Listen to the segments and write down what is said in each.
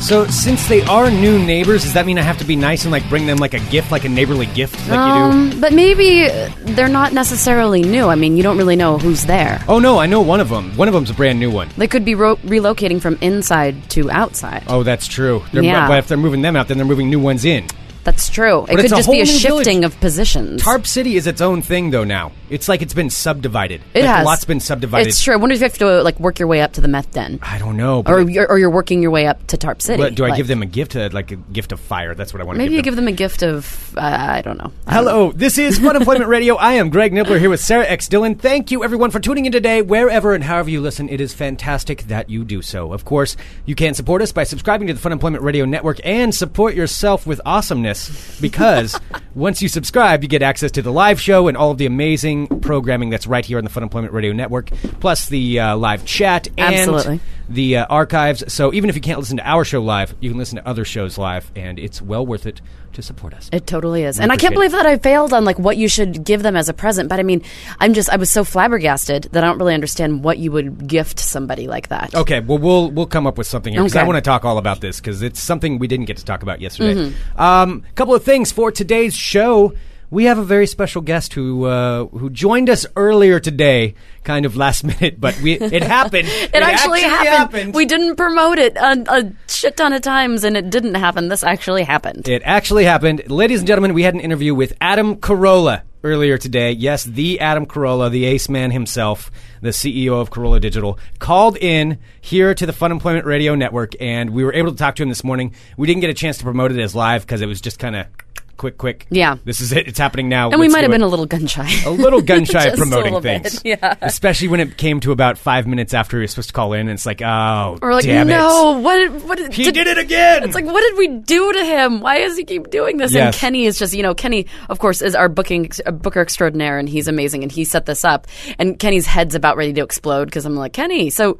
So, since they are new neighbors, does that mean I have to be nice and like bring them like a gift, like a neighborly gift, like you do? Um, but maybe they're not necessarily new. I mean, you don't really know who's there. Oh no, I know one of them. One of them's a brand new one. They could be ro- relocating from inside to outside. Oh, that's true. They're, Yeah. But if they're moving them out, then they're moving new ones in. That's true. It But could a just be whole a new shifting village. of positions. Tarp City is its own thing, though. Now it's like it's been subdivided. it like, has. A lot's been subdivided. It's true. I wonder if you have to like work your way up to the meth den, I don't know. Or you're, or you're working your way up to Tarp City. but do I Like, give them a gift, uh, like a gift of fire? That's what I want to Maybe give you them. give them a gift of uh, I don't know. I don't know. Hello, this is Funemployment Radio. I am Greg Nibler here with Sarah X. Dillon. Thank you, everyone, for tuning in today, wherever and however you listen. It is fantastic that you do so. Of course, you can support us by subscribing to the Funemployment Radio Network and support yourself with awesomeness because once you subscribe, you get access to the live show and all of the amazing programming that's right here on the Funemployment Radio Network, plus the uh, live chat and Absolutely. the uh, archives. So even if you can't listen to our show live, you can listen to other shows live, and it's well worth it to support us. It totally is. We And I can't believe that I failed on like what you should give them as a present. But I mean, I'm just I was so flabbergasted that I don't really understand what you would gift somebody like that. Okay, well we'll we'll come up with something here because I want to talk all about this because it's something we didn't get to talk about yesterday. Mm-hmm. Um, a couple of things for today's show. We have a very special guest who uh, who joined us earlier today, kind of last minute, but we it happened. It, actually, happened. We didn't promote it a, a shit ton of times, and it didn't happen. This actually happened. It actually happened. Ladies and gentlemen, we had an interview with Adam Carolla earlier today. Yes, the Adam Carolla, the ace man himself, the CEO of Carolla Digital, called in here to the Funemployment Radio Network, and we were able to talk to him this morning. We didn't get a chance to promote it as live because it was just kind of quick, quick. Yeah. This is it. It's happening now. and we Let's might have it. been a little gun shy. a little gun shy of promoting little bit, things. yeah. Especially when it came to about five minutes after he was supposed to call in, and it's like, oh, We're like, damn no, what? What? He did it again! It's like, what did we do to him? Why does he keep doing this? Yes. And Kenny is just, you know, Kenny, of course, is our booking uh, booker extraordinaire, and he's amazing, and he set this up. And Kenny's head's about ready to explode because I'm like, Kenny, so.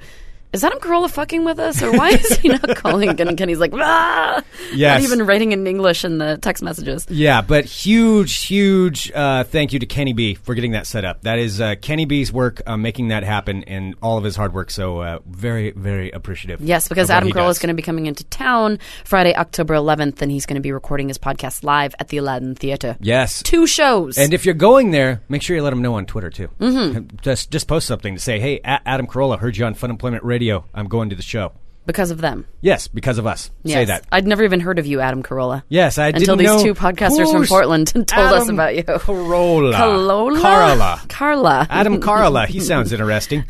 Is Adam Carolla fucking with us, or why is he not calling? And Kenny's like, ah! Yes. Not even writing in English in the text messages. Yeah, but huge, huge uh, thank you to Kenny B for getting that set up. That is uh, Kenny B's work uh, making that happen and all of his hard work. So uh, very, very appreciative. Yes, because Adam Carolla is going to be coming into town Friday, October 11th, and he's going to be recording his podcast live at the Aladdin Theater. Yes. Two shows. And if you're going there, make sure you let him know on Twitter too. Mm-hmm. Just just post something to say, "Hey, A- Adam Carolla, heard you on Funemployment Radio. I'm going to the show." because of them. Yes, because of us. Say Yes. that. I'd never even heard of you, Adam Carolla. Yes, I Until didn't these know two podcasters from who's Portland told us Adam about you. Carolla. Carolla? Carla. Carla. Adam Carolla. He sounds interesting.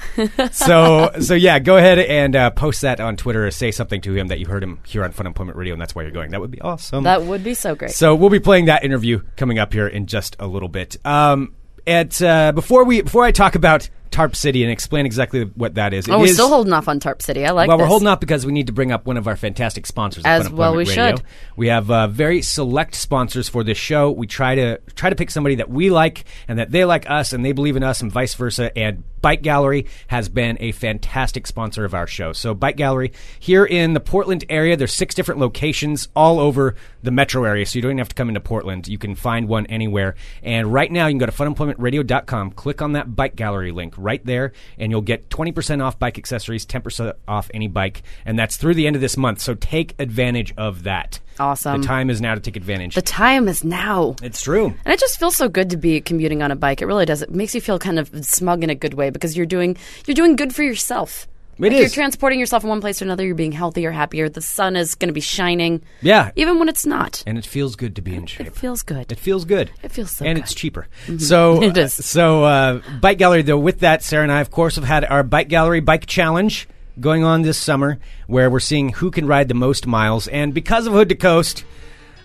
So, so yeah, go ahead and uh, post that on Twitter or say something to him that you heard him here on Funemployment Radio, and that's why you're going. That would be awesome. That would be so great. So we'll be playing that interview coming up here in just a little bit. Um, at uh, before we before I talk about Tarp City and explain exactly what that is. it oh, we're is- still holding off on Tarp City. I like well, this. we're holding off because we need to bring up one of our fantastic sponsors. As well we Radio. should. We have uh, very select sponsors for this show. We try to try to pick somebody that we like and that they like us and they believe in us and vice versa. And Bike Gallery has been a fantastic sponsor of our show. So Bike Gallery here in the Portland area, there's six different locations all over the metro area. So you don't even have to come into Portland. You can find one anywhere. And right now you can go to funemploymentradio.com, click on that Bike Gallery link right there, and you'll get 20% off bike accessories, 10% off any bike. And that's through the end of this month. So take advantage of that. Awesome. The time is now to take advantage. The time is now. it's true. And it just feels so good to be commuting on a bike. It really does. It makes you feel kind of smug in a good way because you're doing you're doing good for yourself. It like is. You're transporting yourself from one place to another. You're being healthier, happier. The sun is going to be shining. Yeah. Even when it's not. And it feels good to be in shape. It feels good. It feels good. It feels so and good. Mm-hmm. it's cheaper. So It is. So uh, bike gallery though. With that, Sarah and I, of course, have had our bike gallery bike challenge going on this summer, where we're seeing who can ride the most miles. And because of Hood to Coast,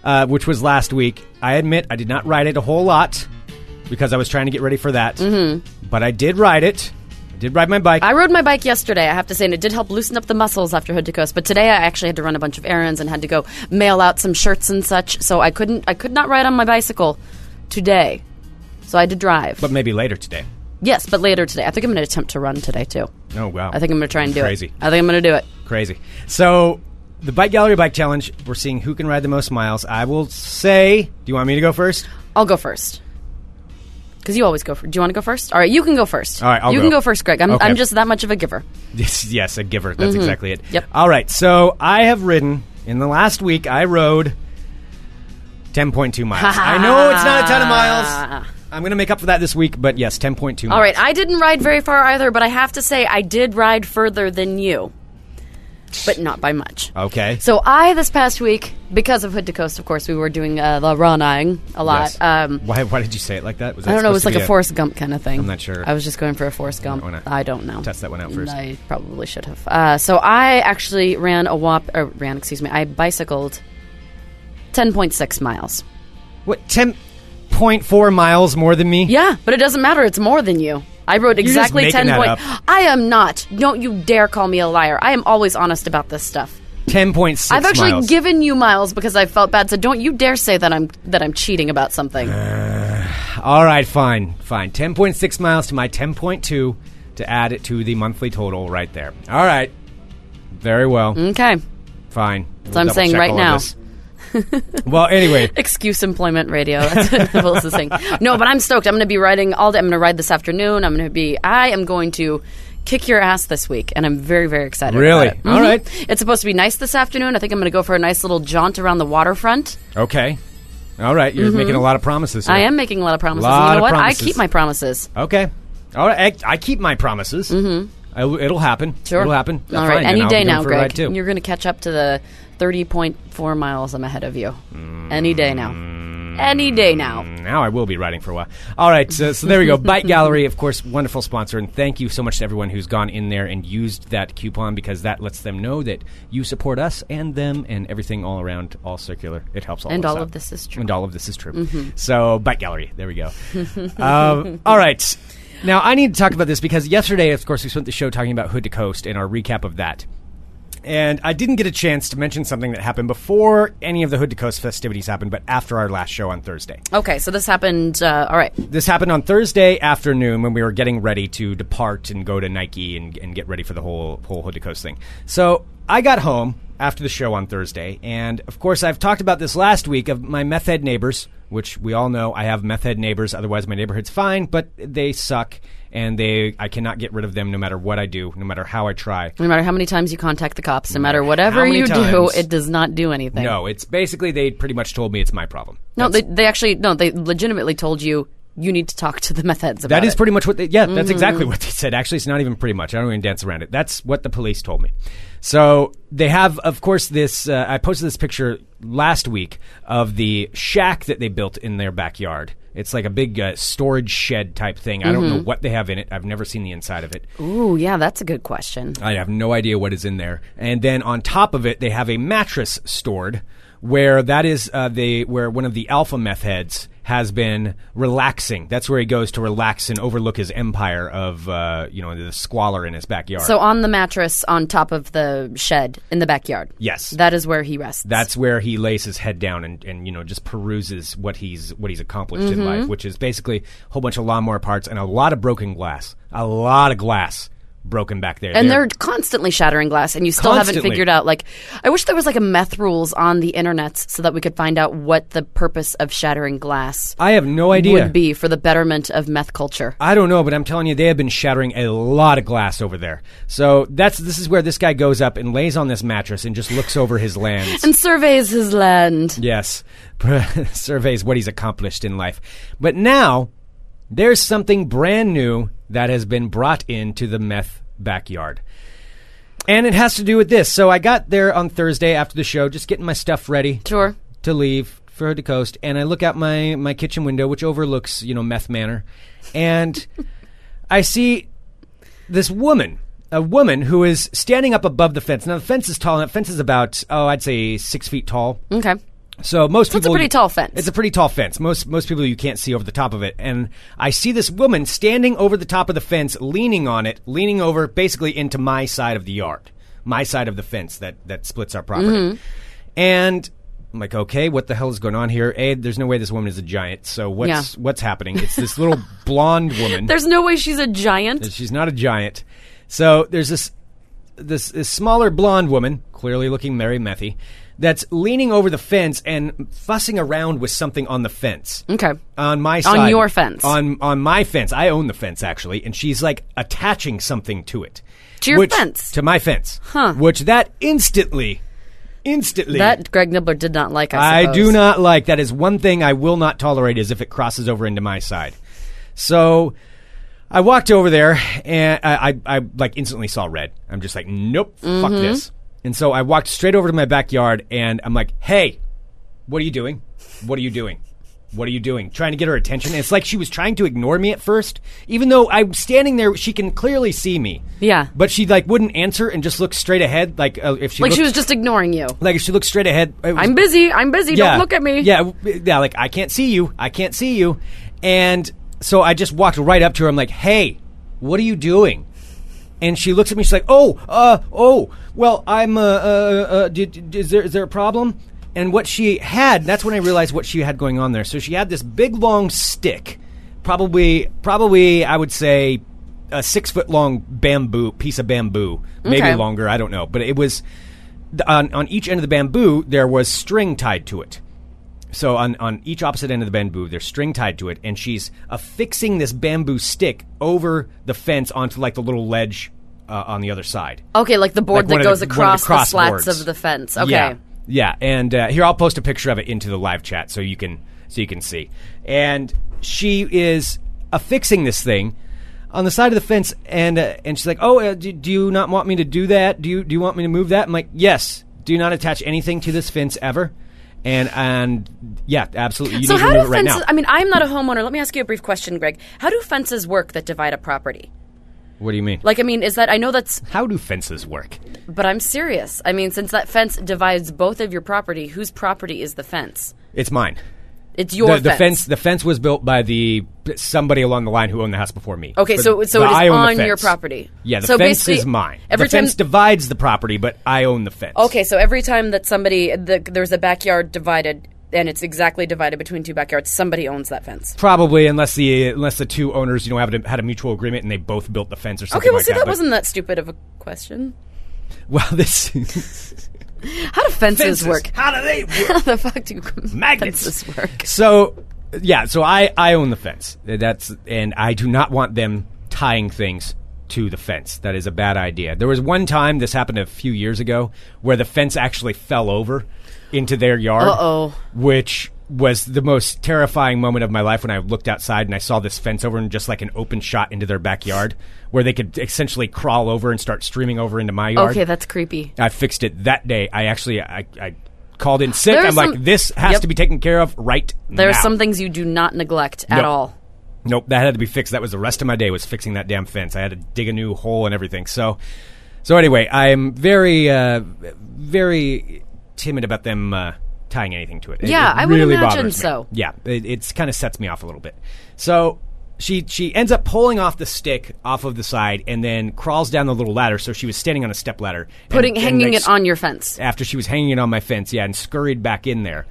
uh, which was last week, I admit I did not ride it a whole lot because I was trying to get ready for that. Mm-hmm. But I did ride it. I did ride my bike. I rode my bike yesterday, I have to say, and it did help loosen up the muscles after Hood to Coast. But today I actually had to run a bunch of errands and had to go mail out some shirts and such. So I couldn't I could not ride on my bicycle today. So I had to drive. but maybe later today. Yes, but later today. I think I'm going to attempt to run today too. Oh wow! I think I'm going to try and do Crazy. it. Crazy. I think I'm going to do it. crazy. So the bike gallery bike challenge. We're seeing who can ride the most miles. I will say. Do you want me to go first? I'll go first. Because you always go first. Do you want to go first? All right, you can go first. All right, I'll you go. can go first, Greg. I'm, Okay. I'm just that much of a giver. Yes, yes, a giver. That's exactly it. Mm-hmm. Yep. All right. So I have ridden in the last week. I rode ten point two miles. I know it's not a ton of miles. I'm going to make up for that this week, but yes, ten point two. All right, I didn't ride very far either, but I have to say I did ride further than you, but not by much. Okay. So I this past week, because of Hood to Coast, of course, we were doing uh, the running a lot. Yes. Um, why? Why did you say it like that? Was that I don't know. It was like a be Forrest Gump kind of thing. I'm not sure. I was just going for a Forrest Gump. wanna I don't know. test that one out first. I probably should have. Uh, so I actually ran a whop. Or ran, excuse me. I bicycled ten point six miles. What? Ten point four miles more than me? Yeah, but it doesn't matter. It's more than you. I just exactly making ten that point. up. I am not. Don't you dare call me a liar. I am always honest about this stuff. Ten point six. I've actually miles. given you miles because I felt bad. So don't you dare say that I'm that I'm cheating about something. Uh, all right, fine, fine. Ten point six miles to my ten point two to add it to the monthly total right there. All right. Very well. okay. Fine. So I'm saying right now. well, anyway, Excuse employment radio. That's what saying. No, but I'm stoked. I'm going to be riding all day. I'm going to ride this afternoon. I'm going to be. I am going to kick your ass this week, and I'm very, very excited. Really? About it. All Mhm. right. It's supposed to be nice this afternoon. I think I'm going to go for a nice little jaunt around the waterfront. okay. All right, you're making a lot of promises. Here. Mm-hmm. I am making a lot of promises. Lot you know of what? promises. I keep my promises. Okay. All right. I, I keep my promises. Mm-hmm. it'll happen. Sure. It'll happen. All Fine, right. Any day now, for a ride, Greg. You're going to catch up to the 30.4 miles I'm ahead of you. Any day now. Any day now. Now I will be riding for a while. All right, so, so there we go. Bike Gallery, of course, wonderful sponsor, and thank you so much to everyone who's gone in there and used that coupon because that lets them know that you support us and them and everything all around, all circular. It helps all And of us all out. of this is true. And all of this is true. So Bike Gallery, there we go. um, all right. Now I need to talk about this because yesterday, of course, we spent the show talking about Hood to Coast and our recap of that. And I didn't get a chance to mention something that happened before any of the Hood to Coast festivities happened, but after our last show on Thursday. Okay, so this happened. Uh, all right. This happened on Thursday afternoon when we were getting ready to depart and go to Nike and, and get ready for the whole whole Hood to Coast thing. So I got home after the show on Thursday, and of course I've talked about this last week of my meth head neighbors, which we all know I have meth head neighbors. Otherwise, my neighborhood's fine, but they suck, and they I cannot get rid of them no matter what I do, no matter how I try. No matter how many times you contact the cops, no matter whatever you do, it does not do anything. No, it's basically they pretty much told me it's my problem. No, That's- they, they actually no, they legitimately told you you need to talk to the meth heads about That is it. pretty much what they, yeah, that's Mm-hmm. exactly what they said. Actually, it's not even pretty much. I don't even dance around it. That's what the police told me. So they have, of course, this, uh, I posted this picture last week of the shack that they built in their backyard. It's like a big uh, storage shed type thing. I don't Mm-hmm. know what they have in it. I've never seen the inside of it. Ooh, yeah, that's a good question. I have no idea what is in there. And then on top of it, they have a mattress stored where that is uh, the where one of the alpha meth heads has been relaxing. That's where he goes to relax and overlook his empire of uh, you know the squalor in his backyard. So on the mattress on top of the shed in the backyard. Yes. That is where he rests. that's where he lays his head down and, and you know just peruses what he's what he's accomplished in Mm-hmm. life, which is basically a whole bunch of lawnmower parts and a lot of broken glass, a lot of glass broken back there. and they're constantly shattering glass, and you still haven't figured out. Like, I wish there was like a meth rules on the internet so that we could find out what the purpose of shattering glass I have no idea. would be for the betterment of meth culture. I don't know, but I'm telling you, they have been shattering a lot of glass over there. So that's this is where this guy goes up and lays on this mattress and just looks over his lands. And surveys his land. yes, surveys what he's accomplished in life. But now there's something brand new that has been brought into the meth backyard. And it has to do with this. So I got there on Thursday after the show, just getting my stuff ready Sure. to leave for the Coast, and I look out my my kitchen window, which overlooks you know Meth Manor, and I see this woman, a woman who is standing up above the fence. Now the fence is tall. and The fence is about oh, I'd say six feet tall. Okay. So most So it's a pretty tall fence. It's a pretty tall fence. Most most people you can't see over the top of it. And I see this woman standing over the top of the fence, leaning on it, leaning over basically into my side of the yard, my side of the fence that that splits our property. Mm-hmm. And I'm like, okay, what the hell is going on here? A, there's no way this woman is a giant. So what's Yeah. what's happening? It's this little blonde woman. There's no way she's a giant. She's not a giant. So there's this this, this smaller blonde woman, clearly looking Mary Methy, that's leaning over the fence and fussing around with something on the fence. Okay. On my side. On your fence. On on my fence. I own the fence actually, and she's like attaching something to it. To your which- fence? To my fence. Huh. Which that instantly instantly That Greg Nibler did not like. I, I do not like. That is one thing I will not tolerate is if it crosses over into my side. So I walked over there and I, I, I like instantly saw red. I'm just like, nope, fuck Mm-hmm. this. And so I walked straight over to my backyard and I'm like, hey, what are you doing? What are you doing? What are you doing? Trying to get her attention. And it's like she was trying to ignore me at first, even though I'm standing there. She can clearly see me. Yeah. But she like wouldn't answer and just looked straight ahead. Like uh, if she Like she was just ignoring you. like if she looked straight ahead. was- I'm busy. I'm busy. Don't look at me. yeah, yeah. Like I can't see you. I can't see you. And so I just walked right up to her. I'm like, "Hey, what are you doing?" And she looks at me. She's like, "Oh, uh, oh. Well, I'm. Uh, uh, uh did, did- is there is there a problem?" And what she had, that's when I realized what she had going on there. So she had this big long stick, probably, probably, I would say, a six foot long bamboo piece of bamboo, maybe Okay. longer. I don't know, but it was on on each end of the bamboo there was string tied to it. So on on each opposite end of the bamboo, there's string tied to it, and she's affixing this bamboo stick over the fence onto like the little ledge uh, on the other side. Okay, like the board Like one that of the- goes one of the across the, slats of the fence. Okay. Yeah, yeah. And uh, here I'll post a picture of it into the live chat so you can so you can see. And she is affixing this thing on the side of the fence, and uh, and she's like, "Oh, uh, do, do you not want me to do that? Do you do you want me to move that?" I'm like, "Yes." Do not attach anything to this fence ever. And and yeah, absolutely. You So need to how do it right fences? now. I mean, I'm not a homeowner. Let me ask you a brief question, Greg. How do fences work that divide a property? What do you mean? Like, I mean, is that I know that's, How do fences work? but I'm serious. I mean, since that fence divides both of your property, whose property is the fence? It's mine. It's your the, the fence. fence. The fence was built by the somebody along the line who owned the house before me. Okay, But- so so but it is I own the on your property. Yeah, the so fence basically, is mine. Every the time, fence divides the property, but I own the fence. okay, so every time that somebody the, there's a backyard divided and it's exactly divided between two backyards, somebody owns that fence. Probably, unless the unless the two owners, you know, have a, had a mutual agreement and they both built the fence or something Okay, well, like see, that. that wasn't that stupid of a question. Well, this How do fences, fences. work? How do they work? How the fuck do Magnets. fences work? So, yeah, so I I own the fence. That's and I do not want them tying things to the fence. That is a bad idea. There was one time this happened a few years ago where the fence actually fell over into their yard. Uh-oh. Which was the most terrifying moment of my life when I looked outside and I saw this fence over and just like an open shot into their backyard where they could essentially crawl over and start streaming over into my yard. Okay, that's creepy. I fixed it that day. I actually I, I called in sick. There are I'm like, some- this has Yep. to be taken care of right now. There are now. some things you do not neglect at No. all. Nope, that had to be fixed. That was the rest of my day was fixing that damn fence. I had to dig a new hole and everything. So, so anyway, I'm very, uh, very timid about them uh, tying anything to it. It- Yeah, it I would imagine so. Yeah, it it's kind of sets me off a little bit. So she she ends up pulling off the stick off of the side and then crawls down the little ladder. So she was standing on a step ladder, Putting and, hanging like, it on your fence. after she was hanging it on my fence, yeah, and scurried back in there.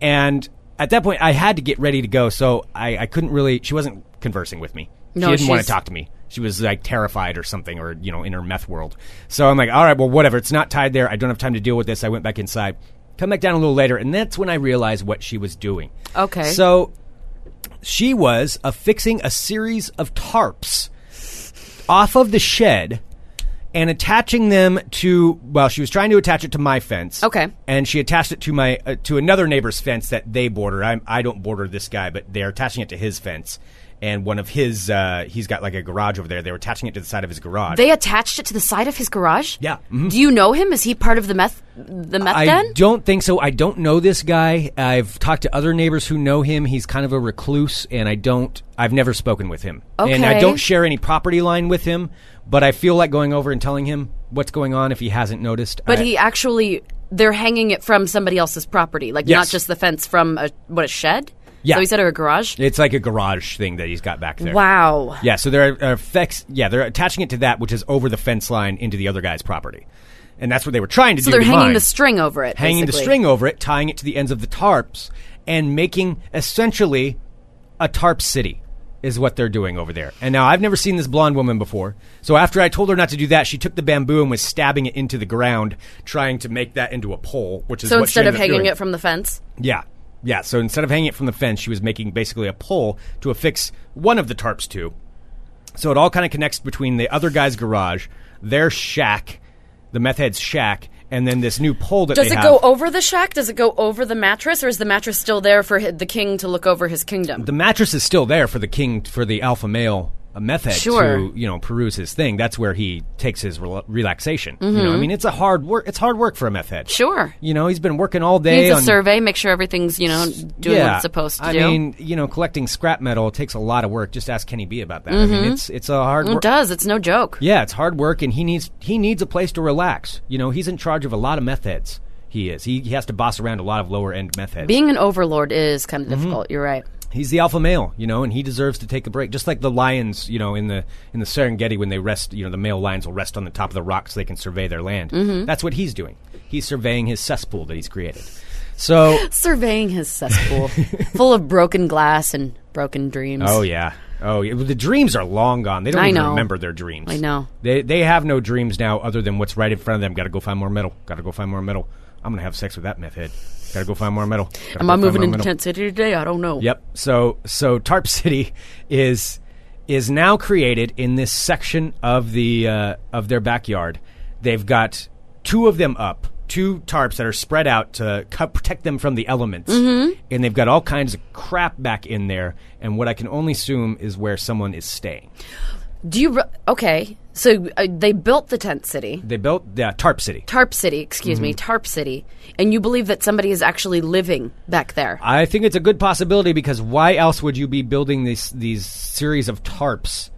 And at that point, I had to get ready to go, so I, I couldn't really. She wasn't conversing with me. No, she didn't want to talk to me. She was like terrified or something, or you know, in her meth world. So I'm like, all right, well, whatever. It's not tied there. I don't have time to deal with this. I went back inside. Come back down a little later, and that's when I realized what she was doing. Okay. So she was affixing a series of tarps off of the shed and attaching them to well she was trying to attach it to my fence Okay. and she attached it to my uh, to another neighbor's fence that they border I'm, i don't border this guy but they're attaching it to his fence and one of his uh, he's got like a garage over there they were attaching it to the side of his garage They attached it to the side of his garage. Yeah, mhm. Do you know him? Is he part of the meth? The meth I den? don't think so. I don't know this guy. I've talked to other neighbors who know him. He's kind of a recluse, and I don't. I've never spoken with him, and I don't share any property line with him. But I feel like going over and telling him what's going on if he hasn't noticed. But I- he actually, they're hanging it from somebody else's property, like Yes. not just the fence from a what a shed. Yeah. So he said or a garage. It's like a garage thing that he's got back there. Wow. Yeah, so they're uh, effects. Yeah, they're attaching it to that, which is over the fence line into the other guy's property. and that's what they were trying to So do. So they're hanging mine. the string over it. hanging the string over it, tying it to the ends of the tarps, and making essentially a tarp city is what they're doing over there. And now I've never seen this blonde woman before. So after I told her not to do that, she took the bamboo and was stabbing it into the ground, trying to make that into a pole, which is So instead of hanging doing. it from the fence, Yeah. Yeah. So instead of hanging it from the fence, she was making basically a pole to affix one of the tarps to. So it all kind of connects between the other guy's garage, their shack, the meth head's shack, and then this new pole that does it have. go over the shack? Does it go over the mattress, or is the mattress still there for the king to look over his kingdom? the mattress is still there for the king, for the alpha male uh, meth head Sure. to you know peruse his thing. That's where he takes his rela- relaxation. You know, I mean, it's a hard work. It's hard work for a meth head. Mm-hmm. Sure. You know, he's been working all He day needs a survey, make sure everything's you know doing what it's supposed to I do. I mean, you know, collecting scrap metal takes a lot of work. Just ask Kenny B about that. I mean, it's it's a hard Mm-hmm. it does. It's no joke. Yeah, it's hard work, and he needs he needs a place to relax. You know, he's in charge of a lot of meth heads. He is. He, he has to boss around a lot of lower end meth heads. Being an overlord is kind of Mm-hmm. difficult. You're right. He's the alpha male, you know, and he deserves to take a break. Just like the lions, you know, in the in the Serengeti when they rest, you know, the male lions will rest on the top of the rock so they can survey their land. Mm-hmm. That's what he's doing. He's surveying his cesspool that he's created. So, Surveying his cesspool, full of broken glass and broken dreams. oh yeah, oh yeah. The dreams are long gone. They don't I even know. remember their dreams. I know. They they have no dreams now other than what's right in front of them. Got to go find more metal. Got to go find more metal. I'm gonna have sex with that meth head. Got to go find more metal. Gotta Am I moving into metal. Tent City today? I don't know. Yep. So so Tarp City is is now created in this section of the uh, of their backyard. They've got two of them up, two tarps that are spread out to co- protect them from the elements, Mm-hmm. and they've got all kinds of crap back in there. And what I can only assume is where someone is staying. Do you? Re- okay. So uh, they built the tent city, They built yeah, Tarp City. Tarp City. Excuse me, Mm-hmm. Tarp City, and you believe that somebody is actually living back there. I think it's a good possibility because why else would you be building these these series of tarps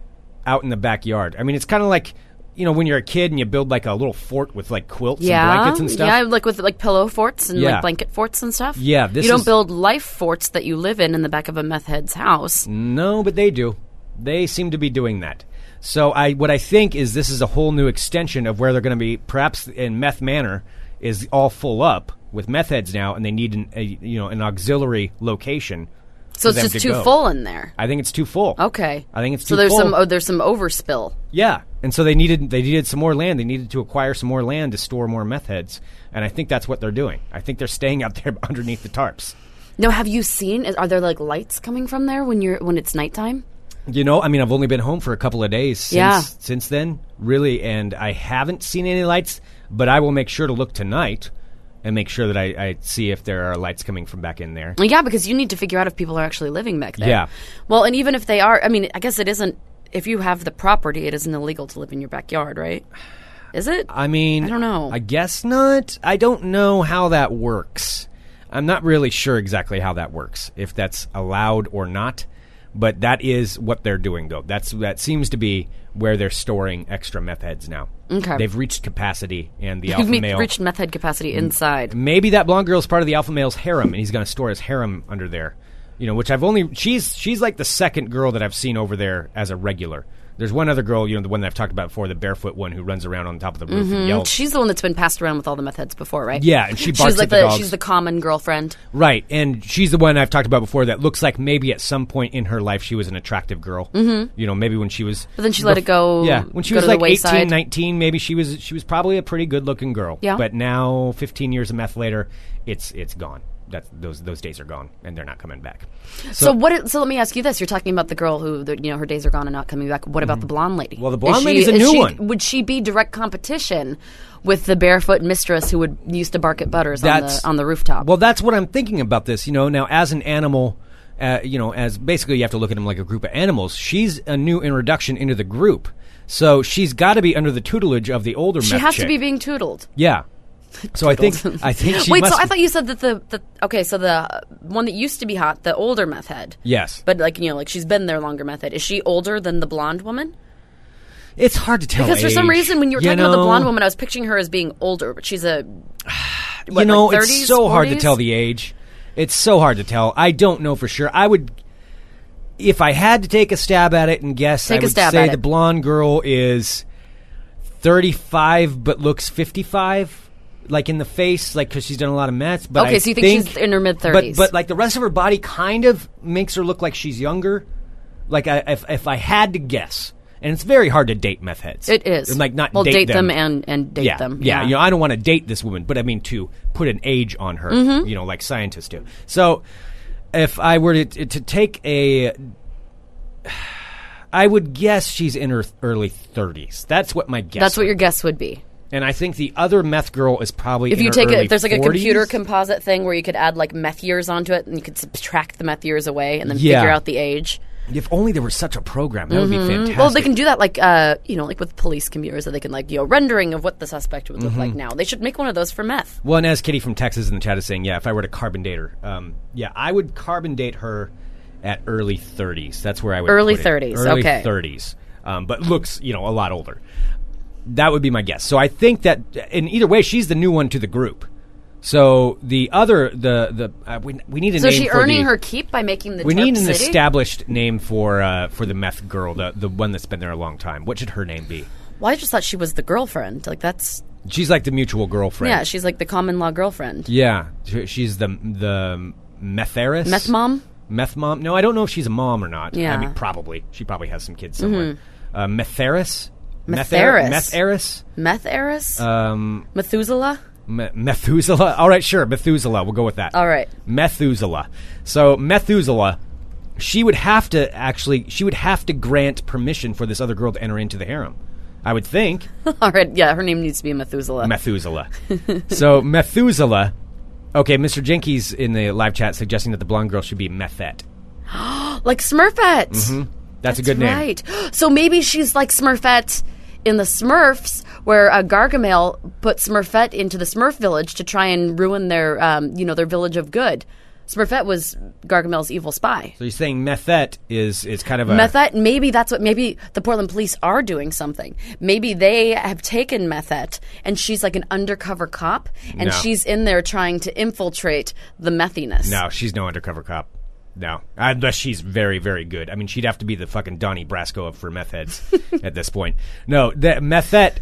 out in the backyard? I mean, it's kind of like you know when you're a kid and you build like a little fort with like quilts yeah, and blankets and stuff. yeah, like with like pillow forts and Yeah. like blanket forts and stuff. Yeah, this you don't is- build life forts that you live in in the back of a meth head's house. No, but they do. They seem to be doing that. So I what I think is this is a whole new extension of where they're going to be. Perhaps in Meth Manor is all full up with meth heads now, and they need an a, you know an auxiliary location. So it's just to too go. full in there. I think it's too full. Okay. I think it's too so there's full. some oh, there's some overspill. Yeah, and so they needed they needed some more land. They needed to acquire some more land to store more meth heads, and I think that's what they're doing. I think they're staying out there underneath the tarps. Now, have you seen? Are there like lights coming from there when you're when it's nighttime? You know, I mean, I've only been home for a couple of days since Yeah. since then, really, and I haven't seen any lights. But I will make sure to look tonight and make sure that I, I see if there are lights coming from back in there. Yeah, because you need to figure out if people are actually living back there. Yeah. Well, and even if they are, I mean, I guess it isn't. If you have the property, it isn't illegal to live in your backyard, right? Is it? I mean, I don't know. I guess not. I don't know how that works. I'm not really sure exactly how that works, if that's allowed or not. But that is what they're doing, though. That's that seems to be where they're storing extra meth heads now. Okay. They've reached capacity, and the alpha male reached meth head capacity inside. maybe that blonde girl is part of the alpha male's harem, and he's going to store his harem under there. You know, which I've only she's she's like the second girl that I've seen over there as a regular. There's one other girl, you know, the one that I've talked about before, the barefoot one who runs around on top of the roof and yells. She's the one that's been passed around with all the meth heads before, right? Yeah, and she barks she's like at the the, dogs. she's the common girlfriend. Right, and she's the one I've talked about before that looks like maybe at some point in her life she was an attractive girl. Mm-hmm. You know, maybe when she was But then she let it go- Yeah, when she go was to the like 18, wayside. 19, maybe she was she was probably a pretty good-looking girl. Yeah. But now 15 years of meth later, it's it's gone. That's those those days are gone and they're not coming back. So, what? So let me ask you this: You're talking about the girl who, the, you know, her days are gone and not coming back. What about the blonde lady? Mm-hmm. Well, the blonde lady Is a new she- one. Would she be direct competition with the barefoot mistress who would used to bark at Butters on the on the rooftop? Well, that's what I'm thinking about this. You know, now as an animal, uh, you know, as basically you have to look at them like a group of animals. She's a new introduction into the group, so she's got to be under the tutelage of the older. she meth has to be being tootled. Yeah. So I think I think she Wait, so I thought you said that the, the okay, so the one that used to be hot, the older meth head. Yes. But like you know, like she's been there longer meth head. Is she older than the blonde woman? It's hard to tell. Because for some reason, when you were You talking about the know, blonde woman, I was picturing her as being older, but she's a you know, like it's 30s, so hard to 40s? tell the age. It's so hard to tell. I don't know for sure. I would, if I had to take a stab at it and guess, Take I a would stab say at the it. blonde girl is 35 but looks 55 like in the face like because she's done a lot of meth but Okay, I so you think she's in her mid-thirties. but, but like the rest of her body kind of makes her look like she's younger like I, if, if i had to guess and it's very hard to date meth heads It is. like not well, date, them. and and date yeah, them. Yeah, yeah, you know, I don't want to date this woman, but I mean to put an age on her, mm-hmm. you know, like scientists do. So, if I were to, to take a, I would guess she's in her early thirties. That's what my guess. That's what your guess would be. And I think the other meth girl is probably If you take it, there's like a computer composite thing where you could add like meth years onto it, and you could subtract the meth years away, and then Yeah. figure out the age. If only there was such a program, that would be fantastic. Mm-hmm. Well, they can do that like uh, you know, like with police computers, that they can like you know rendering of what the suspect would look like Mm-hmm. now. They should make one of those for meth. Well, and as Kitty from Texas in the chat is saying, yeah, if I were to carbon date her, um, yeah, I would carbon date her at early 30s. That's where I would Early put it. 30s, Early okay. 30s, um, but looks you know a lot older. That would be my guess. So I think that in either way, she's the new one to the group. So the other the the uh, we, we need a So name is she for earning the, her keep by making the We Tarp need an City? established name for uh, for the meth girl, the the one that's been there a long time. What should her name be? Well, I just thought she was the girlfriend. Like that's She's like the mutual girlfriend. yeah, she's like the common law girlfriend. Yeah, she's the the metherist. Meth mom. Meth mom. No, I don't know if she's a mom or not. I Yeah. mean, probably. She probably has some kids somewhere. Uh, Metheris. Metheris. Metheris. Meth heiress. Um, Methuselah. Me- Methuselah. All right, sure. Methuselah. We'll go with that. All right. Methuselah. So Methuselah, she would have to actually, she would have to grant permission for this other girl to enter into the harem. I would think. All right. Yeah, her name needs to be Methuselah. Methuselah. so Methuselah. Okay, Mr. Jenkies in the live chat suggesting that the blonde girl should be Methette. like Smurfette. Mm-hmm. That's, a good name. Right. So maybe she's like Smurfette in the Smurfs, where uh, Gargamel put Smurfette into the Smurf village to try and ruin their, um, you know, their village of good. Smurfette was Gargamel's evil spy. So you're saying Methette is is kind of a Methette, maybe that's what, maybe the Portland police are doing something. Maybe they have taken Methette and she's like an undercover cop and No. she's in there trying to infiltrate the methiness. No, she's no undercover cop. No, unless she's very, very good. I mean, she'd have to be the fucking Donnie Brasco of for meth heads at this point. No, that Methette.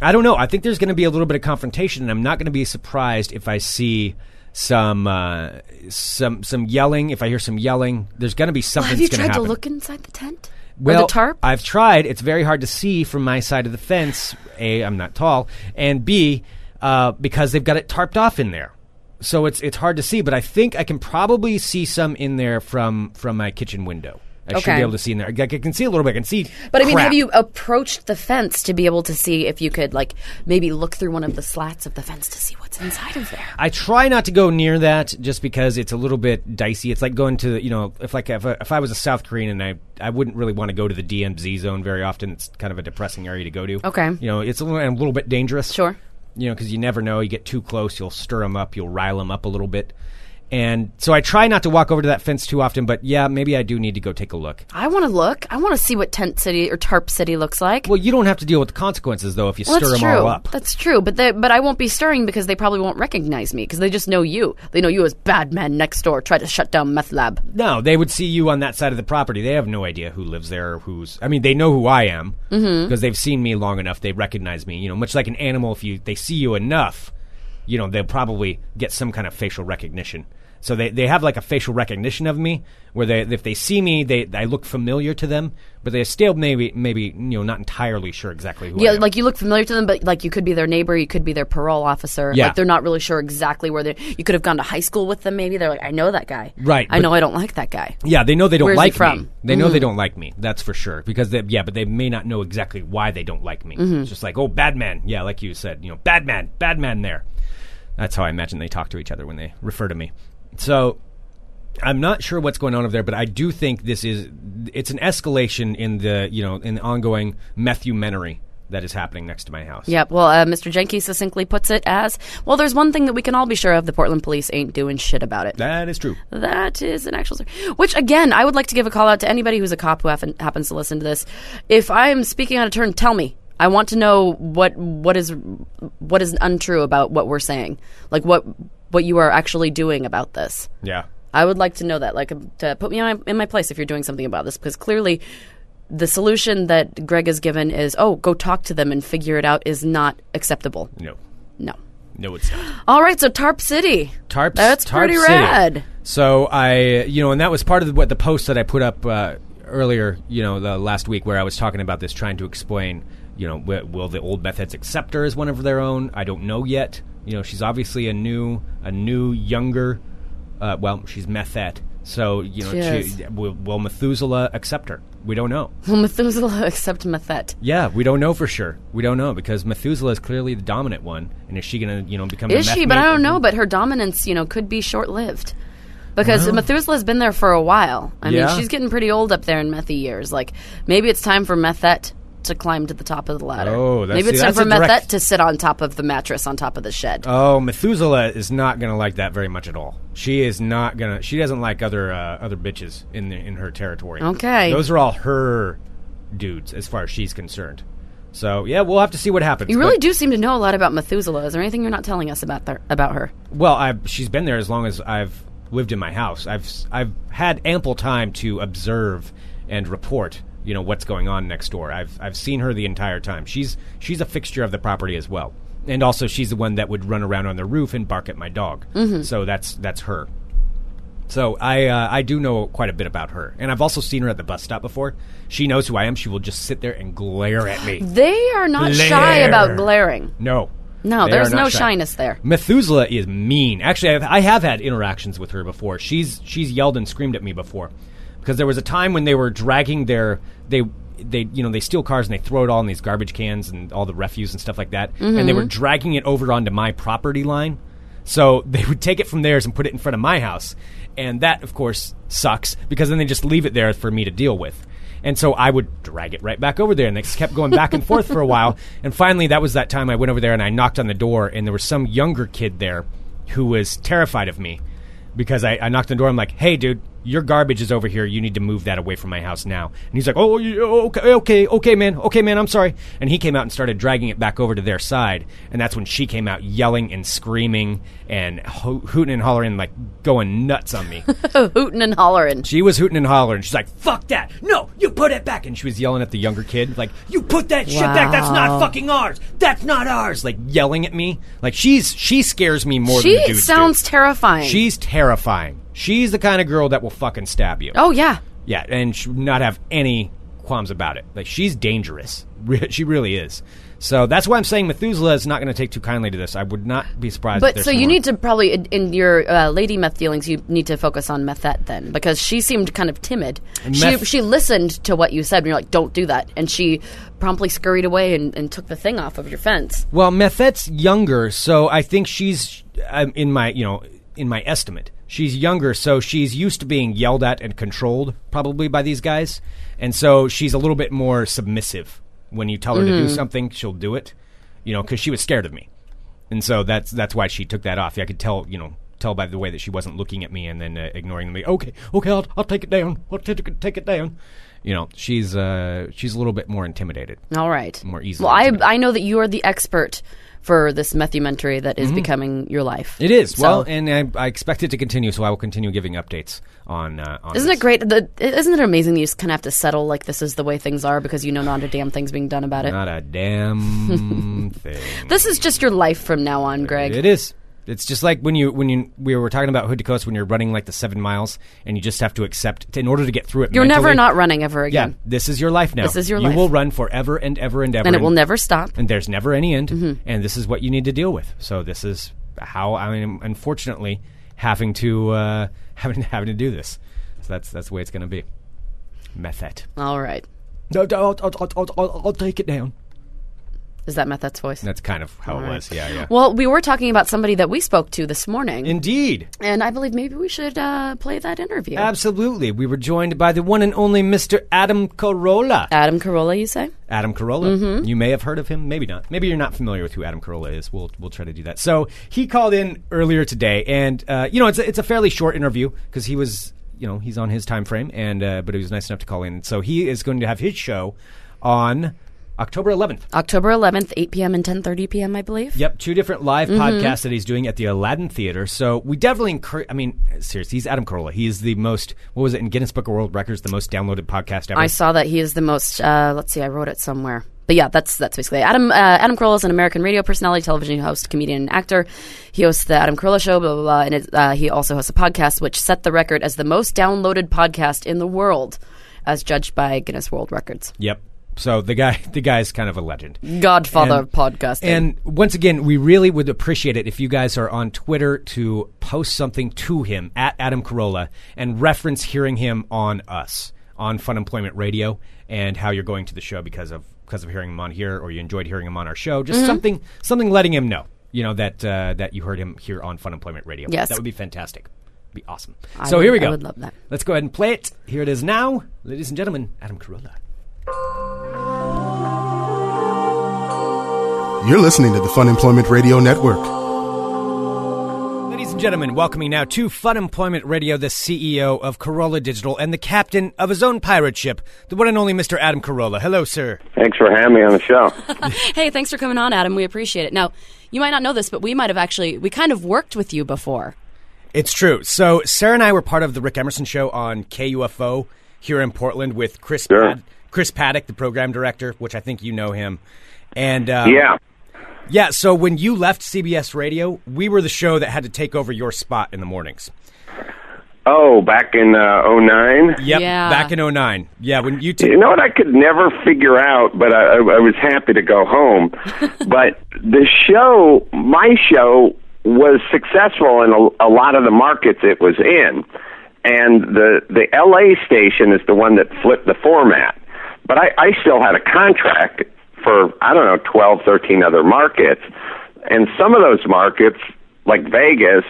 I don't know. I think there's going to be a little bit of confrontation, and I'm not going to be surprised if I see some uh, some some yelling. If I hear some yelling, there's going to be Well, something. have you tried to to look inside the tent? Well, or the tarp? I've tried. It's very hard to see from my side of the fence. A, I'm not tall, and B, uh, because they've got it tarped off in there, so it's it's hard to see. But I think I can probably see some in there from from my kitchen window. I should be able to see in there. I, I can see a little bit. I can see. But I mean, crap. have you approached the fence to be able to see if you could, like, maybe look through one of the slats of the fence to see what's inside of there? I try not to go near that just because it's a little bit dicey. It's like going to you know if like if, I- if I was a South Korean and I I wouldn't really want to go to the DMZ zone very often. It's kind of a depressing area to go to. Okay. You know, it's a little, a little bit dangerous. Sure. You know, because you never know. You get too close, you'll stir them up, you'll rile them up a little bit. And so I try not to walk over to that fence too often, but yeah, maybe I do need to go take a look. I want to look. I want to see what Tent City or Tarp City looks like. Well, you don't have to deal with the consequences though if you Well, stir that's them true. all up. That's true, but they, but I won't be stirring because they probably won't recognize me because they just know you. They know you as bad man next door. Try to shut down meth lab. No, they would see you on that side of the property. They have no idea who lives there or who's. I mean, they know who I am because Mm-hmm. they've seen me long enough. They recognize me. You know, much like an animal, if you they see you enough, you know, they'll probably get some kind of facial recognition. So they, they have like a facial recognition of me, where they if they see me, they I look familiar to them, but they're still maybe maybe you know not entirely sure exactly who. I Yeah, like you look familiar to them, but like you could be their neighbor, you could be their parole officer. Yeah. Like they're not really sure exactly where they. You could have gone to high school with them. Maybe they're like, I know that guy. Right, I know I don't like that guy. Yeah, they know they don't Where's he like from? me. They know they mm-hmm. don't like me. That's for sure. Because they, yeah, but they may not know exactly why they don't like me. Mm-hmm. It's just like, oh, bad man. Yeah, like you said, you know, bad man, bad man. There. That's how I imagine they talk to each other when they refer to me. So I'm not sure what's going on over there, but I do think this is it's an escalation in the you know in the ongoing methumentary that is happening next to my house. Yep. Well, uh, Mr. Jenkins succinctly puts it as well. There's one thing that we can all be sure of: the Portland police ain't doing shit about it. That is true. That is an actual story. Which, again, I would like to give a call out to anybody who's a cop who happen, happens to listen to this. If I am speaking out of turn, tell me. I want to know what what is what is untrue about what we're saying. Like what what you are actually doing about this. Yeah. I would like to know that. Like um, to put me on, in my place if you're doing something about this, because clearly the solution that Greg has given is, oh, go talk to them and figure it out is not acceptable. No, No. no, it's not. All right, so Tarp City. Tarp. That's Tarp pretty City. rad. So I, you know, and that was part of the, what the post that I put up uh, earlier, you know, the last week where I was talking about this, trying to explain, you know, w- will the old methods accept her as one of their own? I don't know yet. You know, she's obviously a new, a new, younger. Uh, well, she's Methette, So you know, She she, will, will Methuselah accept her? We don't know. Will Methuselah accept Methette? Yeah, we don't know for sure. We don't know because Methuselah is clearly the dominant one, and is she going to, you know, become? Is a she? But? I don't know. But her dominance, you know, could be short lived. Because Methuselah's been there for a while. I Yeah. mean, she's getting pretty old up there in methy years. Like, maybe it's time for Methette to climb to the top of the ladder. Oh, that's- maybe it's see, time for direct- Methette to sit on top of the mattress on top of the shed. Oh, Methuselah is not going to like that very much at all. She is not going to. She doesn't like other uh, other bitches in the, in her territory. Okay. those are all her dudes as far as she's concerned. So yeah, we'll have to see what happens. you really But- do seem to know a lot about Methuselah. Is there anything you're not telling us about there, about her? Well, I've, she's been there as long as I've lived in my house. I've I've had ample time to observe and report. You know what's going on next door. I've I've seen her the entire time. She's she's a fixture of the property as well, and also she's the one that would run around on the roof and bark at my dog. So that's that's her. So I uh, I do know quite a bit about her, and I've also seen her at the bus stop before. She knows who I am. She will just sit there and glare at me. They are not shy about glaring. No. No, They there's no shy. shyness there. Methuselah is mean. Actually, I've, I have had interactions with her before. She's she's yelled and screamed at me before because there was a time when they were dragging their they they you know they steal cars and they throw it all in these garbage cans and all the refuse and stuff like that, and they were Mm-hmm. dragging it over onto my property line. So they would take it from theirs and put it in front of my house, and that of course sucks because then they just leave it there for me to deal with. And so I would drag it right back over there, and they kept going back and forth for a while. And finally, that was that time I went over there and I knocked on the door, and there was some younger kid there who was terrified of me because I, I knocked on the door. I'm like, "Hey, dude, your garbage is over here. You need to move that away from my house now." And he's like, oh, oh, "Oh, okay, okay, okay, man, okay, man. I'm sorry." And he came out and started dragging it back over to their side, and that's when she came out yelling and screaming and ho- hooting and hollering, like going nuts on me. Hooting and hollering. She was hooting and hollering. She's like, "Fuck that! No, you put it back!" And she was yelling at the younger kid, like, "You put that shit back! That's not fucking ours! That's not ours!" Like yelling at me. Like she's she scares me more than the She sounds do. terrifying. She's terrifying. She's the kind of girl that will fucking stab you. oh yeah. Yeah, and she would not have any qualms about it. Like she's dangerous. She really is. So that's why I'm saying Methuselah is not going to take too kindly to this. I would not be surprised. But so you more. need to probably in, in your uh, lady meth dealings, you need to focus on Methette then because she seemed kind of timid. She Meth- she listened to what you said, and you're like, "Don't do that," and she promptly scurried away and, and took the thing off of your fence. Well, Methette's younger, so I think she's um, in my you know in my estimate. She's younger, so she's used to being yelled at and controlled, probably by these guys, and so she's a little bit more submissive. When you tell her to do something, she'll do it, you know, because she was scared of me, and so that's that's why she took that off. I could tell, you know, tell by the way that she wasn't looking at me and then uh, ignoring me. Okay, okay, I'll, I'll take it down. I'll take it, take it down. You know, she's uh, she's a little bit more intimidated. All right, More easily Well, I intimidated. I know that you are the expert for this methumentary that is becoming your life. Mm-hmm. It is So- well, and I, I expect it to continue, so I will continue giving updates on. Uh, on Isn't this. it great? The, isn't it amazing that you just kind of have to settle like this is the way things are because you know not a damn thing's being done about it. Not a damn thing. This is just your life from now on, Greg. It is. It's just like when you when you we were talking about hood to coast when you're running like the seven miles and you just have to accept in order to get through it. You're never not running ever again. Yeah, this is your life now. This is your you life. will run forever and ever and ever, and it will never stop. and there's never any end. Mm-hmm. And this is what you need to deal with. So this is how I mean, unfortunately, having to uh, having having to do this. So that's that's the way it's going to be. Method. All right. No, I'll, I'll, I'll, I'll take it down. Is that Methette's voice? That's kind of how All it right. was. Yeah, yeah. Well, we were talking about somebody that we spoke to this morning, Indeed. and I believe maybe we should uh, play that interview. Absolutely. We were joined by the one and only Mr. Adam Carolla. Adam Carolla, you say? Adam Carolla. Mm-hmm. You may have heard of him, maybe not. Maybe you're not familiar with who Adam Carolla is. We'll we'll try to do that. So he called in earlier today, and uh, you know it's a, it's a fairly short interview because he was you know he's on his time frame, and uh, but he was nice enough to call in. So he is going to have his show on October 11th. October 11th, 8 p.m. and 10:30 p.m. I believe. Yep, two different live Mm-hmm. podcasts that he's doing at the Aladdin Theater. So we definitely encourage. I mean, seriously, he's Adam Carolla. He is the most. What was it in Guinness Book of World Records? The most downloaded podcast ever. I saw that he is the most. Uh, let's see, I wrote it somewhere. But yeah, that's that's basically it. Adam. Uh, Adam Carolla is an American radio personality, television host, comedian, and actor. He hosts the Adam Carolla Show, blah blah blah, and it, uh, he also hosts a podcast which set the record as the most downloaded podcast in the world, as judged by Guinness World Records. Yep. So the guy, the guy's kind of a legend. Godfather And- of podcasting. And once again, we really would appreciate it if you guys are on Twitter to post something to him at Adam Carolla and reference hearing him on us on Funemployment Radio and how you're going to the show because of because of hearing him on here or you enjoyed hearing him on our show. Mm-hmm. Just something something letting him know, you know that uh, that you heard him here on Funemployment Radio. Yes. that would be fantastic. Be awesome. I so would- here we go. I would love that. Let's go ahead and play it. Here it is now, ladies and gentlemen. Adam Carolla. You're listening to the Funemployment Radio Network. Ladies and gentlemen, welcoming now to Funemployment Radio, the CEO of Carolla Digital and the captain of his own pirate ship, the one and only Mr. Adam Carolla. Hello, sir. Thanks for having me on the show. hey, thanks for coming on, Adam. We appreciate it. Now, you might not know this, but we might have actually we kind of worked with you before. It's true. So, Sarah and I were part of the Rick Emerson show on KUFO here in Portland with Chris Sure. Pad- Chris Paddock, the program director, which I think you know him. And uh, yeah. yeah. So when you left CBS Radio, we were the show that had to take over your spot in the mornings. Oh, back in uh, '09. Yep. Yeah. Back in 09. Yeah. When you t- You know what I could never figure out, but I, I I was happy to go home. but the show, my show, was successful in a, a lot of the markets it was in, and the the LA station is the one that flipped the format. But I, I still had a contract for I don't know 12, 13 other markets, and some of those markets, like Vegas,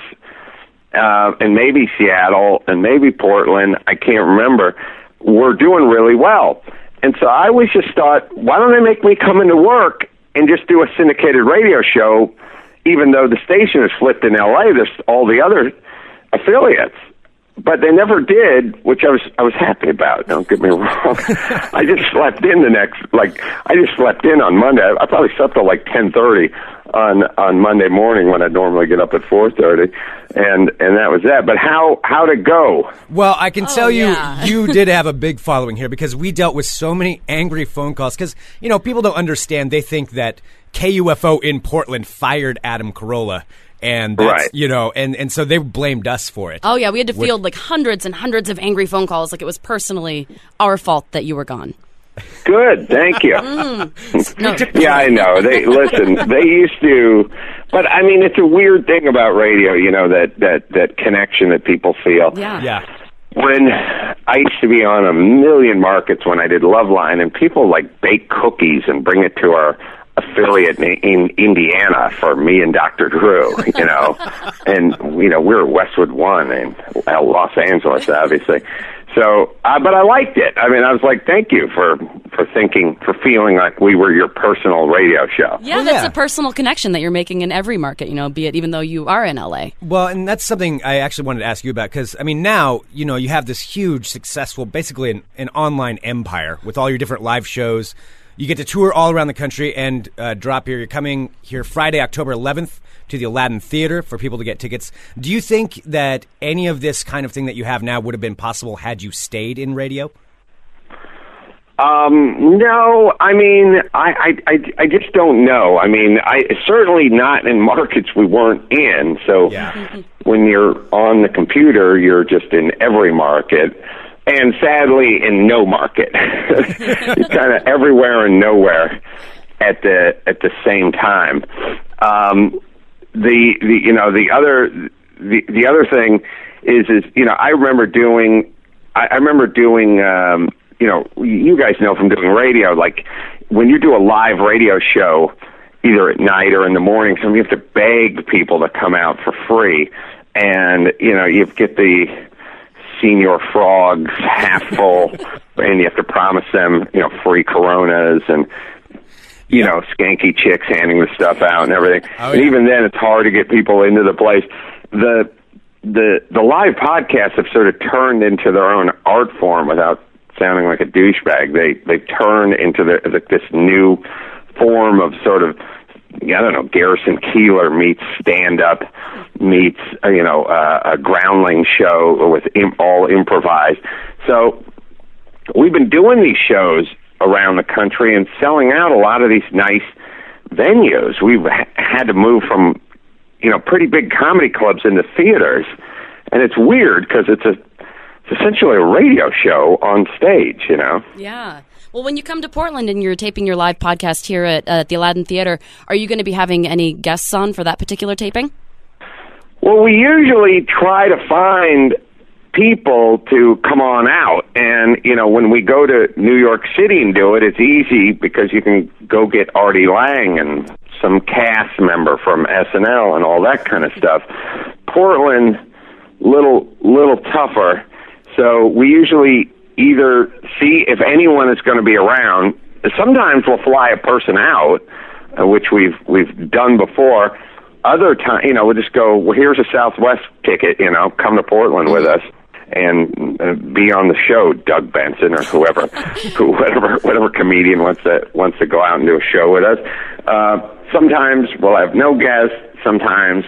uh, and maybe Seattle and maybe Portland, I can't remember, were doing really well. And so I always just thought, why don't they make me come into work and just do a syndicated radio show, even though the station is flipped in LA, there's all the other affiliates. But they never did, which I was I was happy about. Don't get me wrong. I just slept in the next like I just slept in on Monday. I probably slept till like ten thirty on on Monday morning when I normally get up at four thirty, and and that was that. But how how to go? Well, I can oh, tell you, Oh, yeah. you did have a big following here because we dealt with so many angry phone calls. Because you know, people don't understand. They think that KUFO in Portland fired Adam Carolla, and that's, Right. you know, and and so they blamed us for it. Oh yeah, we had to field like hundreds and hundreds of angry phone calls, like it was personally our fault that you were gone. Good, thank you. Mm. No, Yeah, I know. They listen. They used to, but I mean, it's a weird thing about radio. You know that that that connection that people feel. yeah, Yeah, when I used to be on a million markets when I did Loveline, and people like bake cookies and bring it to our affiliate in, in Indiana for me and Dr. Drew, you know, and you know we're Westwood One in Los Angeles, obviously. So, uh, but I liked it. I mean, I was like, thank you for for thinking, for feeling like we were your personal radio show. yeah. Well, that's yeah. a personal connection that you're making in every market. You know, be it even though you are in LA. Well, and that's something I actually wanted to ask you about because I mean, now you know you have this huge, successful, basically an, an online empire with all your different live shows. You get to tour all around the country and uh, drop here. You're coming here Friday, October 11th, to the Aladdin Theater for people to get tickets. Do you think that any of this kind of thing that you have now would have been possible had you stayed in radio? Um, no, I mean, I, I, I, I just don't know. I mean, I certainly not in markets we weren't in. So Yeah. when you're on the computer, you're just in every market, and sadly, in no market. kind of everywhere and nowhere at the at the same time. Um, the the you know the other the the other thing is is you know I remember doing I, I remember doing um, you know you guys know from doing radio like when you do a live radio show either at night or in the morning so you have to beg people to come out for free and you know you get the Señor Frog's half full and you have to promise them you know free coronas and you know, skanky chicks handing the stuff out and everything. Oh, and even then, it's hard to get people into the place. The the the live podcasts have sort of turned into their own art form without sounding like a douchebag, they they turn into the, the this new form of sort of I don't know, Garrison Keillor meets stand up, meets uh, you know uh, a groundling show with Im- all improvised. So we've been doing these shows around the country and selling out a lot of these nice venues. We've ha- had to move from you know pretty big comedy clubs into theaters, and it's weird because it's a it's essentially a radio show on stage. You know. Yeah. Well, when you come to Portland and you're taping your live podcast here at, uh, the Aladdin Theater, are you going to be having any guests on for that particular taping? Well, we usually try to find people to come on out. And, you know, when we go to New York City and do it, it's easy because you can go get Artie Lange and some cast member from SNL and all that kind of stuff. Portland, little, little tougher. So we usually either see if anyone is going to be around. Sometimes we'll fly a person out, uh, which we've we've done before. Other time, you know, we'll just go. Well, here's a Southwest ticket. You know, come to Portland with us and uh, be on the show. Doug Benson or whoever, who, whatever whatever comedian wants to wants to go out and do a show with us. Uh, sometimes we'll have no guests. Sometimes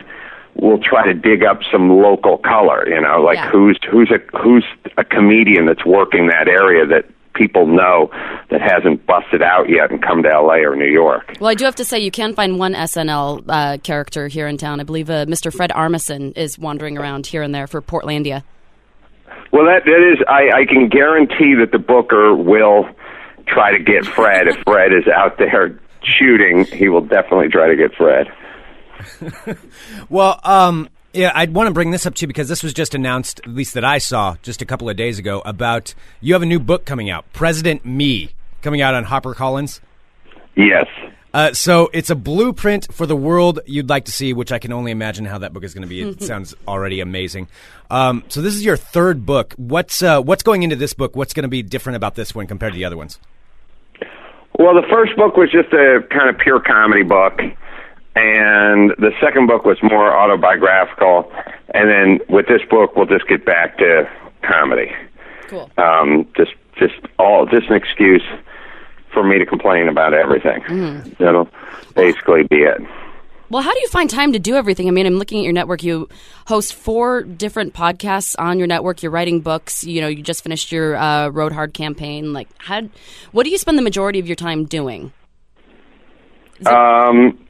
we'll try to dig up some local color. You know, like Yeah. who's who's a who's a comedian that's working that area that people know that hasn't busted out yet and come to L.A. or New York. Well, I do have to say you can find one SNL uh, character here in town. I believe uh, Mr. Fred Armisen is wandering around here and there for Portlandia. Well, that that is, I, I can guarantee that the booker will try to get Fred. if Fred is out there shooting, he will definitely try to get Fred. Well, um, yeah, I want to bring this up too because this was just announced, at least that I saw just a couple of days ago, about you have a new book coming out, President Me, coming out on HarperCollins. Yes. Uh, so it's a blueprint for the world you'd like to see, which I can only imagine how that book is going to be. It sounds already amazing. Um, so this is your third book. What's uh, what's going into this book? What's going to be different about this one compared to the other ones? Well, the first book was just a kind of pure comedy book, and the second book was more autobiographical. And then with this book, we'll just get back to comedy. Cool. Um, just, just all, just an excuse for me to complain about everything. That'll basically be it. Well, how do you find time to do everything? I mean, I'm looking at your network. You host four different podcasts on your network. You're writing books. You know, you just finished your uh, Road Hard campaign. Like, how? What do you spend the majority of your time doing? Um,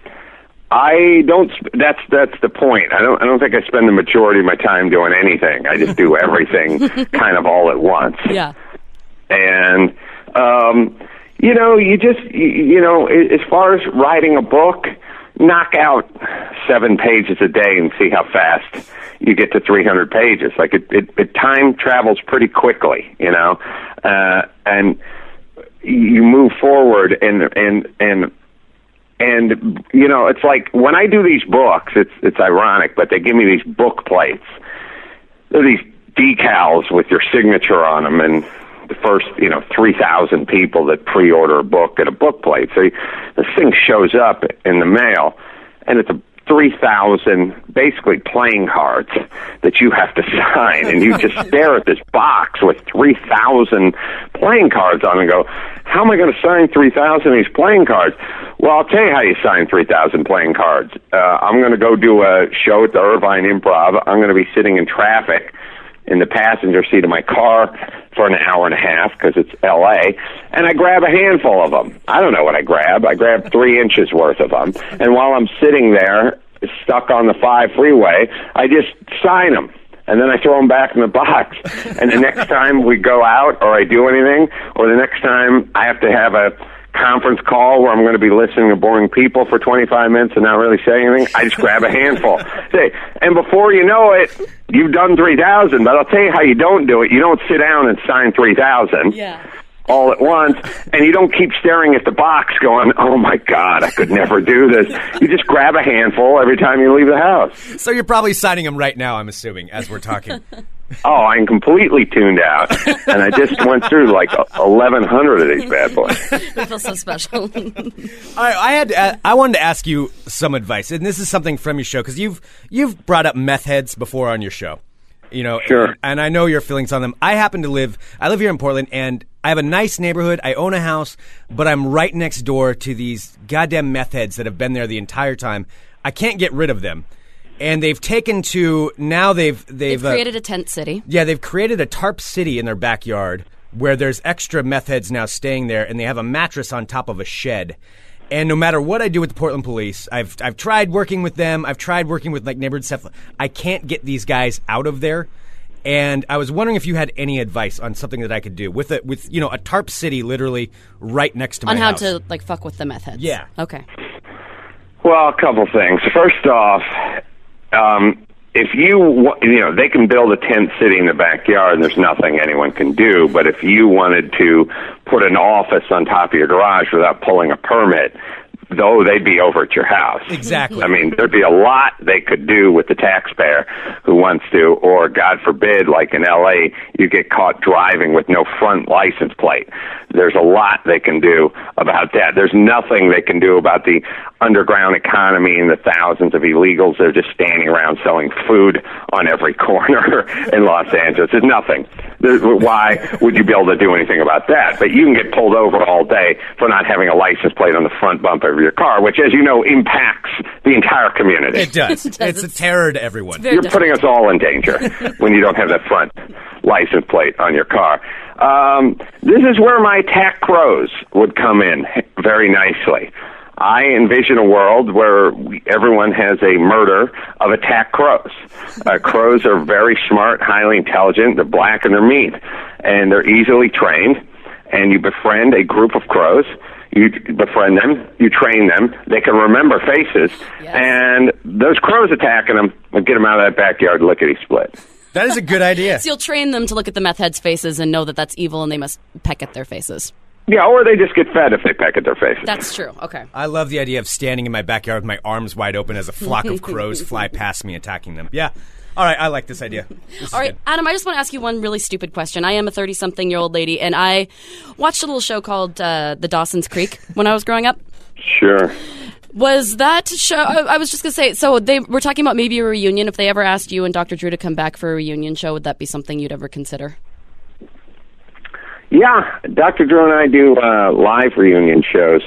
I don't. That's that's the point. I don't. I don't think I spend the majority of my time doing anything. I just do everything kind of all at once. Yeah. And um, you know, you just you, you know, as far as writing a book, knock out seven pages a day and see how fast you get to 300 pages. Like it, it, it time travels pretty quickly, you know, uh, and you move forward and and and and you know it's like when I do these books, it's it's ironic, but they give me these book plates. They're these decals with your signature on them, and the first you know three thousand people that pre-order a book get a book plate. So this thing shows up in the mail, and it's a three thousand basically playing cards that you have to sign, and you just stare at this box with three thousand playing cards on, it and go, "How am I going to sign three thousand of these playing cards?" Well, I'll tell you how you sign three thousand playing cards. Uh, I'm going to go do a show at the Irvine Improv. I'm going to be sitting in traffic in the passenger seat of my car for an hour and a half because it's L.A. And I grab a handful of them. I don't know what I grab. I grab three inches worth of them. And while I'm sitting there, stuck on the five freeway, I just sign them. And then I throw them back in the box. And the next time we go out or I do anything, or the next time I have to have a conference call where I'm going to be listening to boring people for 25 minutes and not really say anything, I just grab a handful. Say, and before you know it, you've done 3,000. But I'll tell you how you don't do it. You don't sit down and sign 3,000 Yeah. all at once, and you don't keep staring at the box going, oh my God, I could never do this. You just grab a handful every time you leave the house. So you're probably signing them right now. I'm assuming as we're talking. Oh, I'm completely tuned out, and I just went through like 1,100 of these bad boys. I feel so special. I, I had to, I wanted to ask you some advice, and this is something from your show because you've you've brought up meth heads before on your show. You know, Sure. and, and I know your feelings on them. I happen to live. I live here in Portland, and I have a nice neighborhood. I own a house, but I'm right next door to these goddamn meth heads that have been there the entire time. I can't get rid of them, and they've taken to now. They've they've, They've uh, created a tent city. yeah, they've created a tarp city in their backyard where there's extra meth heads now staying there, and they have a mattress on top of a shed. And no matter what I do with the Portland police, I've I've tried working with them. I've tried working with like neighborhood stuff. I can't get these guys out of there. And I was wondering if you had any advice on something that I could do with it, with you know a tarp city literally right next to my On how house. to like fuck with the meth heads. Yeah. Okay. Well, a couple things. First off, um, if you you know they can build a tent city in the backyard, and there's nothing anyone can do. But if you wanted to put an office on top of your garage without pulling a permit, though they'd be over at your house. Exactly. I mean, there'd be a lot they could do with the taxpayer who wants to, or God forbid, like in L.A., you get caught driving with no front license plate. There's a lot they can do about that. There's nothing they can do about the underground economy and the thousands of illegals that are just standing around selling food on every corner in Los Angeles. There's nothing. There's, why would you be able to do anything about that? But you can get pulled over all day for not having a license plate on the front bumper of your car, which, as you know, impacts the entire community. it does. does. It's a terror to everyone. You're different. putting us all in danger when you don't have that front license plate on your car. Um, this is where my attack crows would come in very nicely. I envision a world where we, everyone has a murder of attack crows. Uh, crows are very smart, highly intelligent. They're black and they're mean, and they're easily trained. And you befriend a group of crows. You befriend them. You train them. They can remember faces, Yes. and those crows attacking them will get them out of that backyard lickety split. That is a good idea. So you'll train them to look at the meth heads' faces and know that that's evil, and they must peck at their faces. Yeah, or they just get fed if they peck at their faces. That's true. Okay. I love the idea of standing in my backyard with my arms wide open as a flock of crows fly past me, attacking them. Yeah. All right, I like this idea. This All right, good. Adam, I just want to ask you one really stupid question. I am a 30 something year old lady, and I watched a little show called uh, The Dawson's Creek when I was growing up. Sure. Was that show? I, I was just going to say, so they were talking about maybe a reunion. If they ever asked you and Dr. Drew to come back for a reunion show, would that be something you'd ever consider? Yeah, Dr. Drew and I do uh, live reunion shows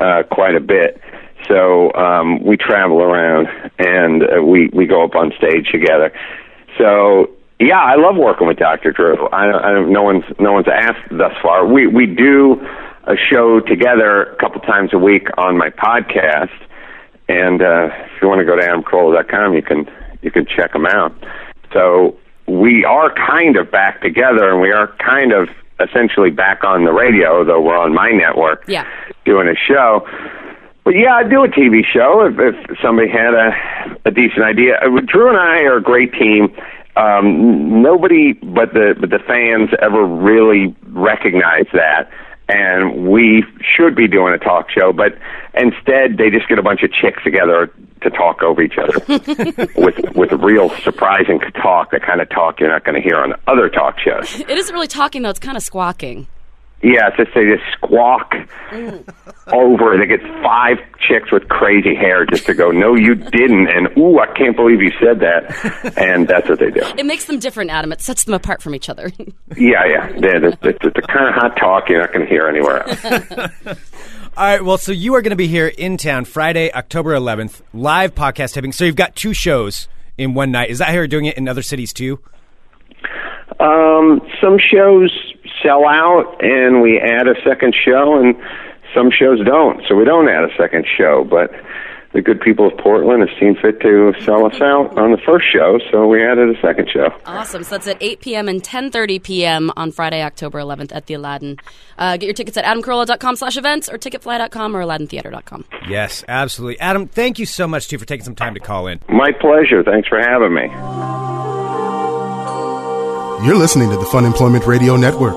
uh, quite a bit. So um, we travel around and uh, we we go up on stage together. So yeah, I love working with Dr. Drew. I, I no one's no one's asked thus far. We we do a show together a couple times a week on my podcast, and uh, if you want to go to adamcarolla.com, you can you can check them out. So we are kind of back together, and we are kind of essentially back on the radio, though we're on my network Yeah. doing a show. But yeah, I'd do a TV show if, if somebody had a, a decent idea. Uh, Drew and I are a great team. Um, nobody but the but the fans ever really recognize that, and we should be doing a talk show. But instead, they just get a bunch of chicks together to talk over each other with with real surprising talk, the kind of talk you're not going to hear on other talk shows. It isn't really talking, though. It's kind of squawking. Yeah, it's just they just squawk mm. over. And they get five chicks with crazy hair just to go, no, you didn't, and ooh, I can't believe you said that, and that's what they do. It makes them different, Adam. It sets them apart from each other. Yeah, yeah, they're, they're, they're the kind of hot talk you're not going to hear anywhere else. All right, well, so you are going to be here in town Friday, October 11th, live podcast taping. So you've got two shows in one night. Is that how you're doing it in other cities too? Um, some shows sell out, and we add a second show, and some shows don't. So we don't add a second show, but the good people of Portland have seen fit to sell us out on the first show, so we added a second show. Awesome. So that's at 8 p.m. and 10.30 p.m. on Friday, October 11th at the Aladdin. Uh, get your tickets at adamcarolla.com slash events or ticketfly.com or aladdintheater.com. Yes, absolutely. Adam, thank you so much, too, for taking some time to call in. My pleasure. Thanks for having me. You're listening to the Funemployment Radio Network.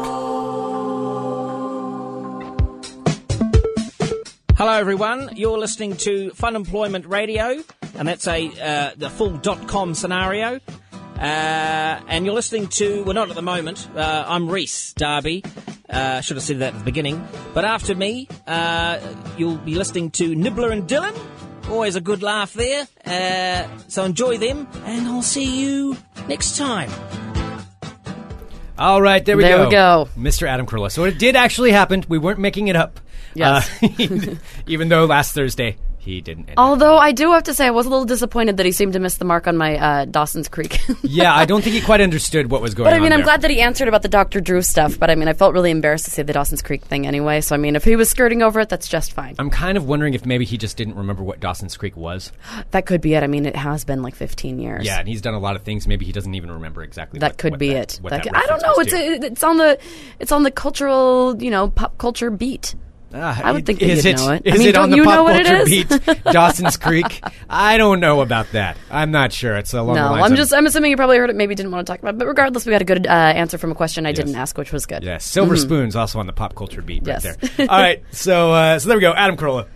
Hello, everyone. You're listening to Funemployment Radio, and that's a uh, the full dot com scenario. Uh, and you're listening to well, not at the moment. Uh, I'm Reese Darby. Uh, should have said that at the beginning. But after me, uh, you'll be listening to Nibler and Dillon. Always a good laugh there. Uh, so enjoy them, and I'll see you next time. All right, there we There go. we go. Mr. Adam Carolla. So it did actually happen. We weren't making it up. Yes. Uh, even though last Thursday he didn't. Although I do have to say, I was a little disappointed that he seemed to miss the mark on my uh, Dawson's Creek. yeah, I don't think he quite understood what was going on. But. I mean, I'm there. glad that he answered about the Dr. Drew stuff. But I mean, I felt really embarrassed to say the Dawson's Creek thing anyway. So I mean, if he was skirting over it, that's just fine. I'm kind of wondering if maybe he just didn't remember what Dawson's Creek was. That could be it. I mean, it has been like 15 years. Yeah, and he's done a lot of things. Maybe he doesn't even remember exactly. that what- could what be that- it. that could- I don't know. It's a, it's on the it's on the cultural you know pop culture beat. Ah, I would it- think that is you'd it, know it. Is I mean, it on don't the you pop know what it culture is? beat? Dawson's Creek. I don't know about that. I'm not sure. It's along the No, lines I'm of- just I'm assuming you probably heard it. Maybe didn't want to talk about. it. But regardless, we got a good uh, answer from a question I didn't ask, which was good. Yes, Silver Spoons also on the pop culture beat right Yes. there. All right, so uh, so there we go. Adam Carolla.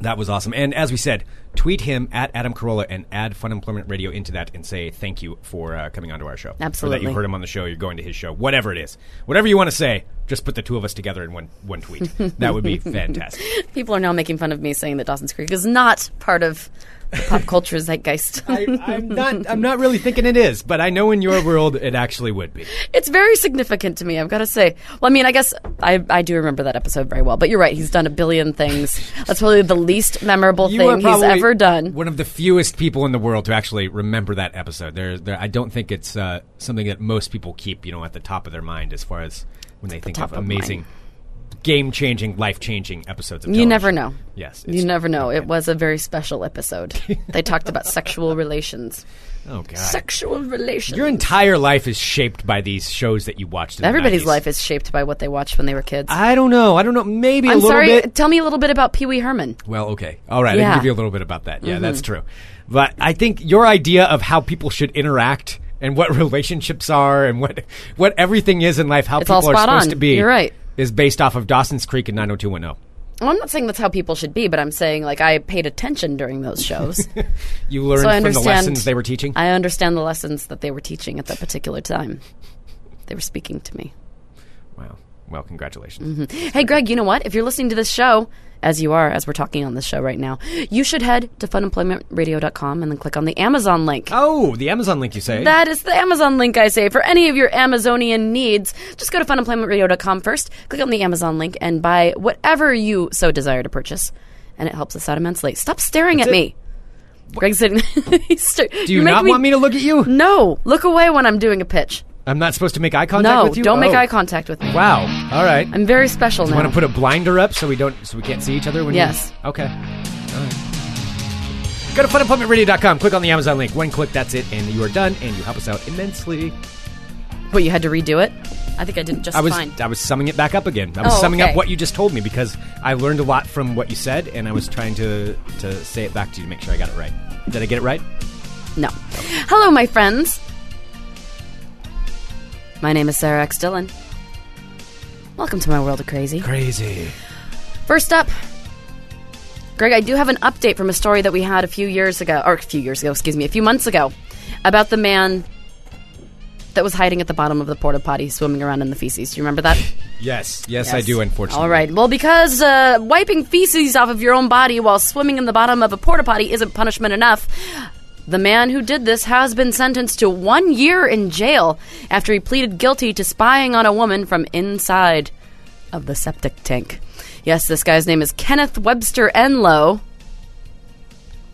That was awesome. And as we said, tweet him at Adam Carolla and add Funemployment Radio into that and say thank you for uh, coming onto our show. Or that Absolutely. you heard him on the show, you're going to his show, whatever it is. Whatever you want to say, just put the two of us together in one, one tweet. that would be fantastic. People are now making fun of me saying that Dawson's Creek is not part of pop culture zeitgeist. I, I'm not. I'm not really thinking it is, but I know in your world it actually would be. it's very significant to me. I've got to say. Well, I mean, I guess I, I do remember that episode very well. But you're right. He's done a billion things. That's probably the least memorable You are thing he's probably ever done. One of the fewest people in the world to actually remember that episode. There, there. I don't think it's uh, something that most people keep, you know, at the top of their mind as far as when they think of top of amazing, mind. Game-changing, life-changing episodes of You never know. Yes, You never know. It was a very special episode. they talked about sexual relations. Oh God. Sexual relations. Your entire life is shaped by these shows that you watched. Everybody's 90s. life is shaped by what they watched when they were kids. I don't know. I don't know. Maybe a I'm little sorry. bit. Tell me a little bit about Pee Wee Herman. Well, okay. All right. I Yeah. Mm-hmm. can give you a little bit about that. Yeah, that's true. But I think your idea of how people should interact and what relationships are and what what everything is in life, how It's people are supposed on. to be, You're right. Is based off of Dawson's Creek and 90210. Well, I'm not saying that's how people should be, but I'm saying like I paid attention during those shows. You learned so from the lessons they were teaching. I understand the lessons that they were teaching at that particular time. They were speaking to me. wow. Well, congratulations. Mm-hmm. Hey, Greg, you know what? If you're listening to this show, as you are, as we're talking on this show right now, you should head to funemploymentradio.com and then click on the Amazon link. Oh, the Amazon link you say? That is the Amazon link I say. For any of your Amazonian needs, just go to funemploymentradio.com first, click on the Amazon link, and buy whatever you so desire to purchase. And it helps us out immensely. Stop staring at it? me. Greg's sitting. sta- Do you not want me to look at you? No. Look away when I'm doing a pitch. I'm not supposed to make eye contact No, with you. don't make Oh. eye contact with me. Wow. All right. I'm very special now. Want to put a blinder up so we don't so we can't see each other when Yes. you Okay. All right. Go to funemploymentradio.com, click on the Amazon link. One click, that's it, and you are done, and you help us out immensely. but you had to redo it? I think I did just I was fine. I was summing it back up again. I was Oh, summing okay. up what you just told me because I learned a lot from what you said, and I was trying to to say it back to you to make sure I got it right. Did I get it right? No. Hello, my friends. My name is Sarah X. Dillon. Welcome to my world of crazy. Crazy. First up, Greg, I do have an update from a story that we had a few years ago, or a few years ago, excuse me, a few months ago, about the man that was hiding at the bottom of the porta potty swimming around in the feces. Do you remember that? Yes, yes, I do. Unfortunately. All right. Well, because uh, wiping feces off of your own body while swimming in the bottom of a porta potty isn't punishment enough, the man who did this has been sentenced to one year in jail after he pleaded guilty to spying on a woman from inside of the septic tank. Yes, this guy's name is Kenneth Webster Enlow.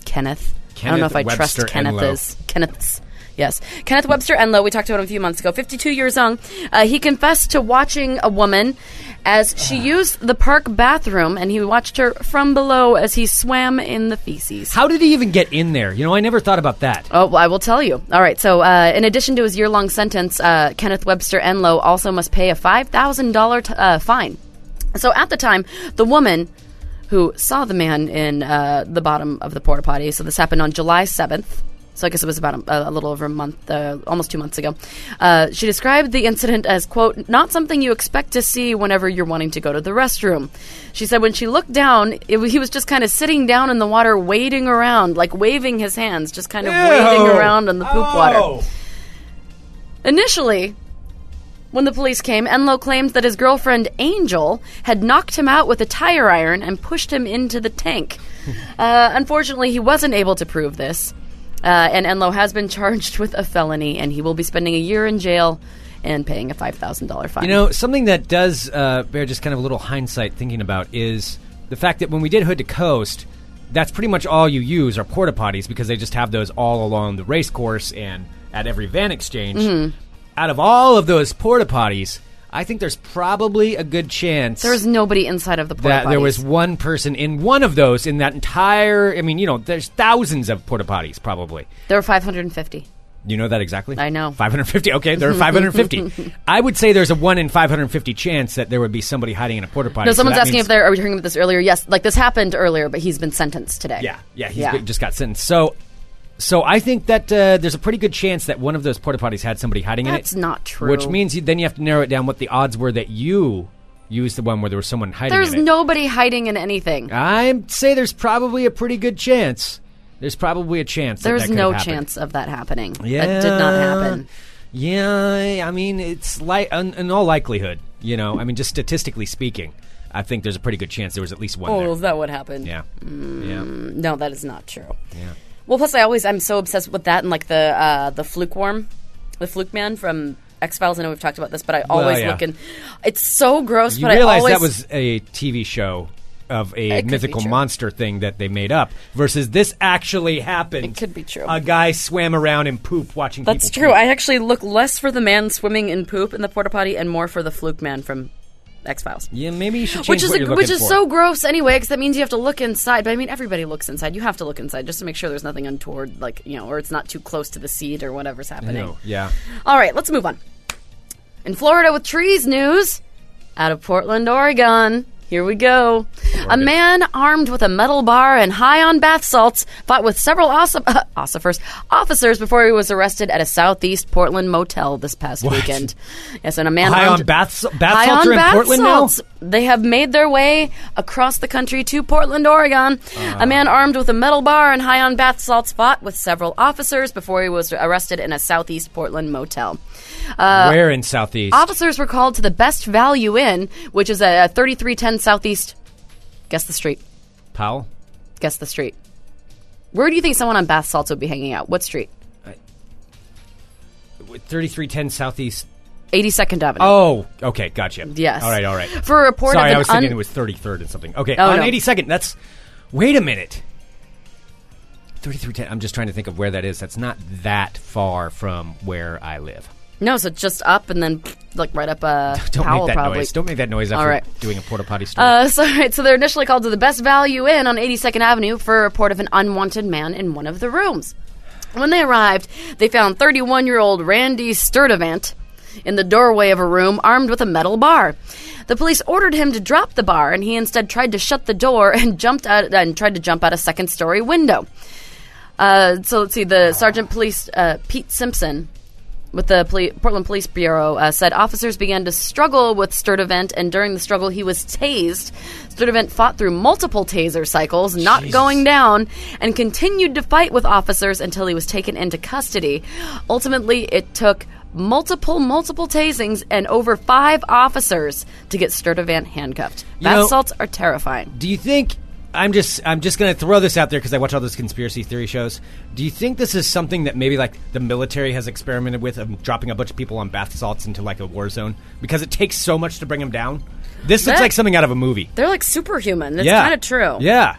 Kenneth. I don't know if I Kenneth trust Webster Kenneth Enlow. is. Kenneth's. Yes. Kenneth Webster Enlow, we talked about him a few months ago, 52 years young. Uh, he confessed to watching a woman as she used the park bathroom, and he watched her from below as he swam in the feces. How did he even get in there? You know, I never thought about that. Oh, well, I will tell you. All right. So, uh, in addition to his year long sentence, uh, Kenneth Webster Enlow also must pay a $5,000 t- uh, fine. So, at the time, the woman who saw the man in uh, the bottom of the porta potty, so this happened on July 7th. So I guess it was about a, a little over a month, uh, almost two months ago. Uh, she described the incident as, quote, not something you expect to see whenever you're wanting to go to the restroom. She said when she looked down, it, he was just kind of sitting down in the water, wading around, like waving his hands, just kind of wading around in the poop Oh. water. Initially, when the police came, Enlow claimed that his girlfriend Angel had knocked him out with a tire iron and pushed him into the tank. uh, unfortunately, he wasn't able to prove this. Uh, and Enlow has been charged with a felony, and he will be spending a year in jail and paying a five thousand dollar fine. You know, something that does uh, bear just kind of a little hindsight thinking about is the fact that when we did Hood to Coast, that's pretty much all you use are porta potties because they just have those all along the race course and at every van exchange. Mm-hmm. Out of all of those porta potties, I think there's probably a good chance there's nobody inside of the porta that there was one person in one of those in that entire. I mean, you know, there's thousands of porta potties probably. There were five hundred and fifty. You know that exactly? I know. 550. Okay, there are 550. I would say there's a 1 in 550 chance that there would be somebody hiding in a porta potty. No, so someone's that asking means- if they're. Are we talking about this earlier? Yes, like this happened earlier, but he's been sentenced today. Yeah, yeah, he's Yeah. just got sentenced. So, so I think that uh, there's a pretty good chance that one of those porta potties had somebody hiding That's in it. That's not true. Which means you, then you have to narrow it down what the odds were that you used the one where there was someone hiding There's in it. There's nobody hiding in anything. I'd say there's probably a pretty good chance. There's probably a chance. There's that could no happened. chance of that happening. Yeah, That did not happen. Yeah, I mean, it's like in, in all likelihood, you know. I mean, just statistically speaking, I think there's a pretty good chance there was at least one. Oh, there. is that what happened? Yeah, Mm. yeah. No, that is not true. Yeah. Well, plus I always I'm so obsessed with that and like the uh, the fluke worm, the fluke man from X Files. I know we've talked about this, but I always yeah. look and it's so gross. You but realize I always that was a TV show of a It mythical monster thing that they made up versus this actually happened. It could be true. A guy swam around in poop watching That's true. poop. I actually look less for the man swimming in poop in the porta potty and more for the fluke man from X Files. yeah, maybe you should Which is a, which is for. so gross anyway, because that means you have to look inside. But I mean, everybody looks inside. You have to look inside just to make sure there's nothing untoward, like you know, or it's not too close to the seed or whatever's happening. Yeah. All right, let's move on. In Florida with trees news, out of Portland, Oregon. Here we go. A man armed with a metal bar and high on bath salts fought with several ossi- ossifers, officers before he was arrested at a southeast Portland motel this past What? weekend. Yes, and a man High armed- on bath bath high salts on are in bath Portland now? salts. They have made their way across the country to Portland, Oregon. a man ah. armed with a metal bar and high on bath salts fought with several officers before he was arrested in a southeast Portland motel. Uh, where in Southeast? Officers were called to the Best Value Inn, which is a 3310 Southeast. Guess the street. Powell? Guess the street. Where do you think someone on bath salts would be hanging out? What street? 3310 Southeast. 82nd Avenue. Oh, okay, gotcha. Yes. All right, all right. For a report Sorry, of I was thinking un- it was 33rd and something. Okay, Oh, on no. 82nd. That's. Wait a minute. 3310. I'm just trying to think of where that is. That's not that far from where I live. No, so just up and then like right up uh, Don't Powell make that probably. noise. Don't make that noise after All right. doing a porta potty story. Uh, so, right, so they're initially called to the Best Value Inn on 82nd Avenue for a report of an unwanted man in one of the rooms. When they arrived, they found 31 year old Randy Sturdivant in the doorway of a room armed with a metal bar. The police ordered him to drop the bar, and he instead tried to shut the door and jumped out and tried to jump out a second story window. Uh, so let's see. The Sergeant Police uh, Pete Simpson with the Poli- Portland Police Bureau uh, said officers began to struggle with Sturdivant, and during the struggle, he was tased. Sturdivant fought through multiple taser cycles, not going down, and continued to fight with officers until he was taken into custody. Ultimately, it took multiple, multiple tasings and over five officers to get Sturdivant handcuffed. You know- salts are terrifying. Do you think I'm just I'm just going to throw this out there because I watch all those conspiracy theory shows. Do you think this is something that maybe like the military has experimented with of dropping a bunch of people on bath salts into like a war zone because it takes so much to bring them down? This looks like something out of a movie. They're like superhuman. It's yeah, kind of true. Yeah.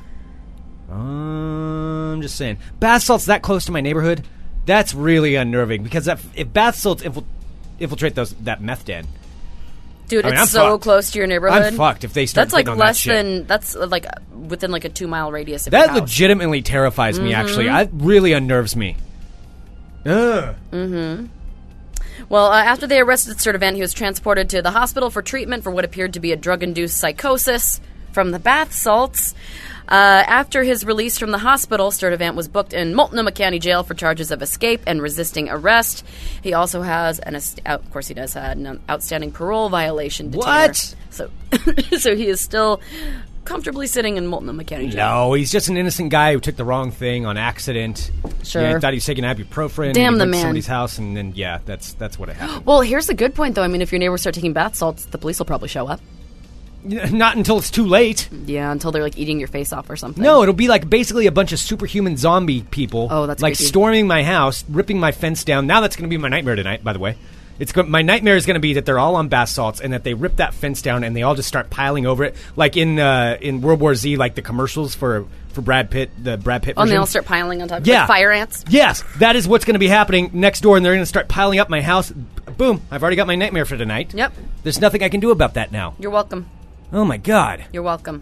Um, I'm just saying, bath salts that close to my neighborhood, that's really unnerving because if, if bath salts infil- infiltrate those that meth den, Dude, I mean, it's I'm so fucked. close to your neighborhood. I'm fucked if they start That's like getting on that less shit. than that's uh, like uh, within like a two mile radius of that your house. legitimately terrifies me. Actually, Mm-hmm. that really unnerves me. Ugh. Well, uh, after they arrested Sturdivant, he was transported to the hospital for treatment for what appeared to be a drug-induced psychosis from the bath salts. Uh, after his release from the hospital, Sturdivant was booked in Multnomah County Jail for charges of escape and resisting arrest. He also has an, of course, he does have an outstanding parole violation. Detainer. What? So, so he is still comfortably sitting in Multnomah County Jail. No, he's just an innocent guy who took the wrong thing on accident. Sure. Yeah, he thought he was taking ibuprofen. Damn he the man. Somebody's house, and then yeah, that's that's what it happened. Well, here's a good point, though. I mean, if your neighbors start taking bath salts, the police will probably show up. Not until it's too late. Yeah, until they're like eating your face off or something. No, it'll be like basically a bunch of superhuman zombie people. Oh, that's like creepy. storming my house, ripping my fence down. Now that's going to be my nightmare tonight. By the way, it's go- my nightmare is going to be that they're all on bath salts and that they rip that fence down and they all just start piling over it, like in uh, in World War Z, like the commercials for for Brad Pitt, the Brad Pitt. Oh, and they all start piling on top of Yeah. like fire ants. Yes, that is what's going to be happening next door, and they're going to start piling up my house. Boom! I've already got my nightmare for tonight. Yep. There's nothing I can do about that now. You're welcome. Oh my god. You're welcome.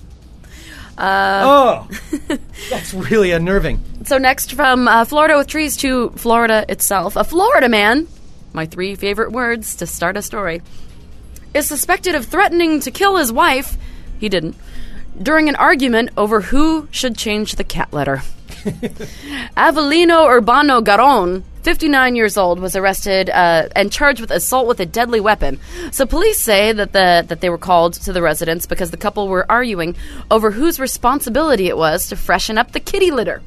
oh, that's really unnerving. So next, from uh, Florida with trees to Florida itself, a Florida man, my three favorite words to start a story, is suspected of threatening to kill his wife. He didn't. During an argument over who should change the cat litter. Avelino Urbano Garon, 59 years old, was arrested uh, and charged with assault with a deadly weapon. So police say that the that they were called to the residence because the couple were arguing over whose responsibility it was to freshen up the kitty litter.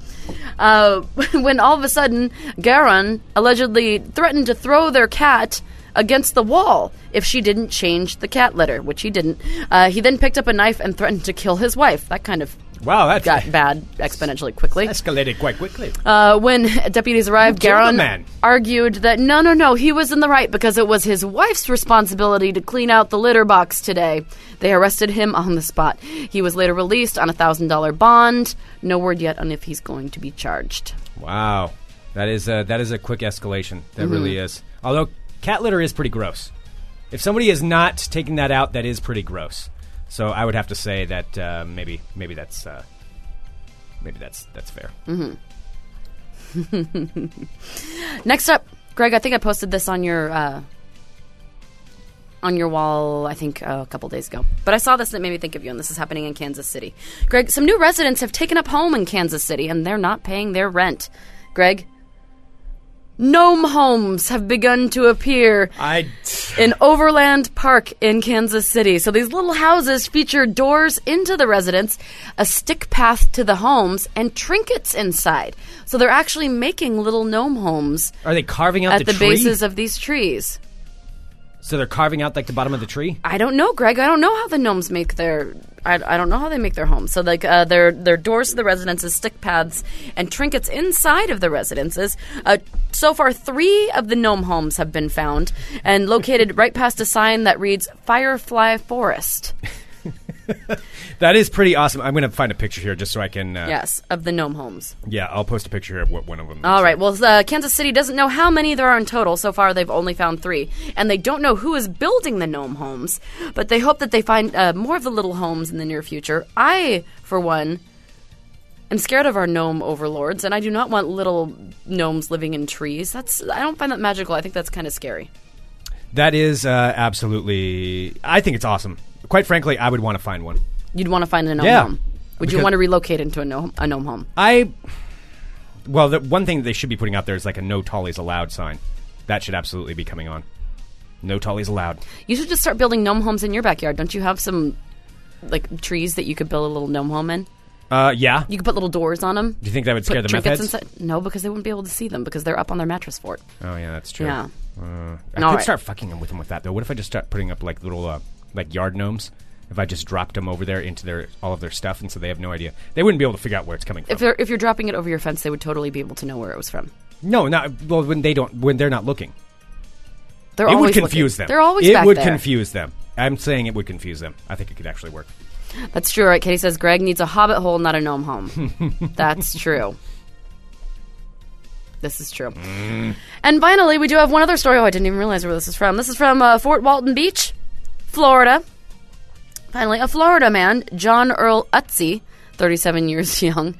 Uh, when all of a sudden, Garon allegedly threatened to throw their cat against the wall if she didn't change the cat litter, which he didn't. Uh, he then picked up a knife and threatened to kill his wife. That kind of Wow, that's got bad exponentially quickly. escalated quite quickly. Uh, when deputies arrived, Garon man. argued that no, no, no, he was in the right because it was his wife's responsibility to clean out the litter box today. They arrested him on the spot. He was later released on a thousand dollar bond. No word yet on if he's going to be charged. Wow, that is a, that is a quick escalation. That Mm-hmm. really is. Although cat litter is pretty gross. If somebody is not taking that out, that is pretty gross. So I would have to say that uh, maybe maybe that's uh, maybe that's that's fair. Next up, Greg, I think I posted this on your uh, on your wall. I think uh, a couple days ago, but I saw this and it made me think of you. And this is happening in Kansas City. Greg, some new residents have taken up home in Kansas City, and they're not paying their rent. Greg, gnome homes have begun to appear I in Overland Park in Kansas City. So these little houses feature doors into the residence, a stick path to the homes, and trinkets inside. So they're actually making little gnome homes are they carving out at the, tree? bases of these trees. So they're carving out like the bottom of the tree. I don't know, Greg. I don't know how the gnomes make their. I, I don't know how they make their homes. So like uh, their their doors to the residences, stick paths, and trinkets inside of the residences. Uh, so far, three of the gnome homes have been found and located right past a sign that reads "Firefly Forest." That is pretty awesome. I'm going to find a picture here just so I can. Uh, Yes, of the gnome homes. Yeah, I'll post a picture here of what one of them. All right. Well, uh, Kansas City doesn't know how many there are in total. So far, they've only found three, and they don't know who is building the gnome homes. But they hope that they find uh, more of the little homes in the near future. I, for one, am scared of our gnome overlords, and I do not want little gnomes living in trees. That's I don't find that magical. I think that's kind of scary. That is uh, absolutely. I think it's awesome. Quite frankly, I would want to find one. You'd want to find a gnome Yeah. home. Would you Because- want to relocate into a gnome, a gnome home? I. Well, the one thing they should be putting out there is like a no tallies allowed sign. That should absolutely be coming on. No tallies allowed. You should just start building gnome homes in your backyard. Don't you have some like trees that you could build a little gnome home in? Uh, yeah. You could put little doors on them. Do you think that would scare the meth trinkets heads? inside. No, because they wouldn't be able to see them because they're up on their mattress fort. Oh yeah, that's true. Yeah. Uh, I All could right. start fucking them with them with that though. What if I just start putting up like little uh, like yard gnomes? If I just dropped them over there into their all of their stuff, and so they have no idea, they wouldn't be able to figure out where it's coming from. If they're if you're dropping it over your fence, they would totally be able to know where it was from. no, not well when they don't when they're not looking. They're it would always confuse looking. them. They're always it back would there. confuse them. I'm saying it would confuse them. I think it could actually work. That's true, right? Katie says Greg needs a hobbit hole, not a gnome home. That's true. This is true. Mm. And finally, we do have one other story. Oh, I didn't even realize where this is from. This is from uh, Fort Walton Beach, Florida. Finally, a Florida man, John Earl Utzi, 37 years young,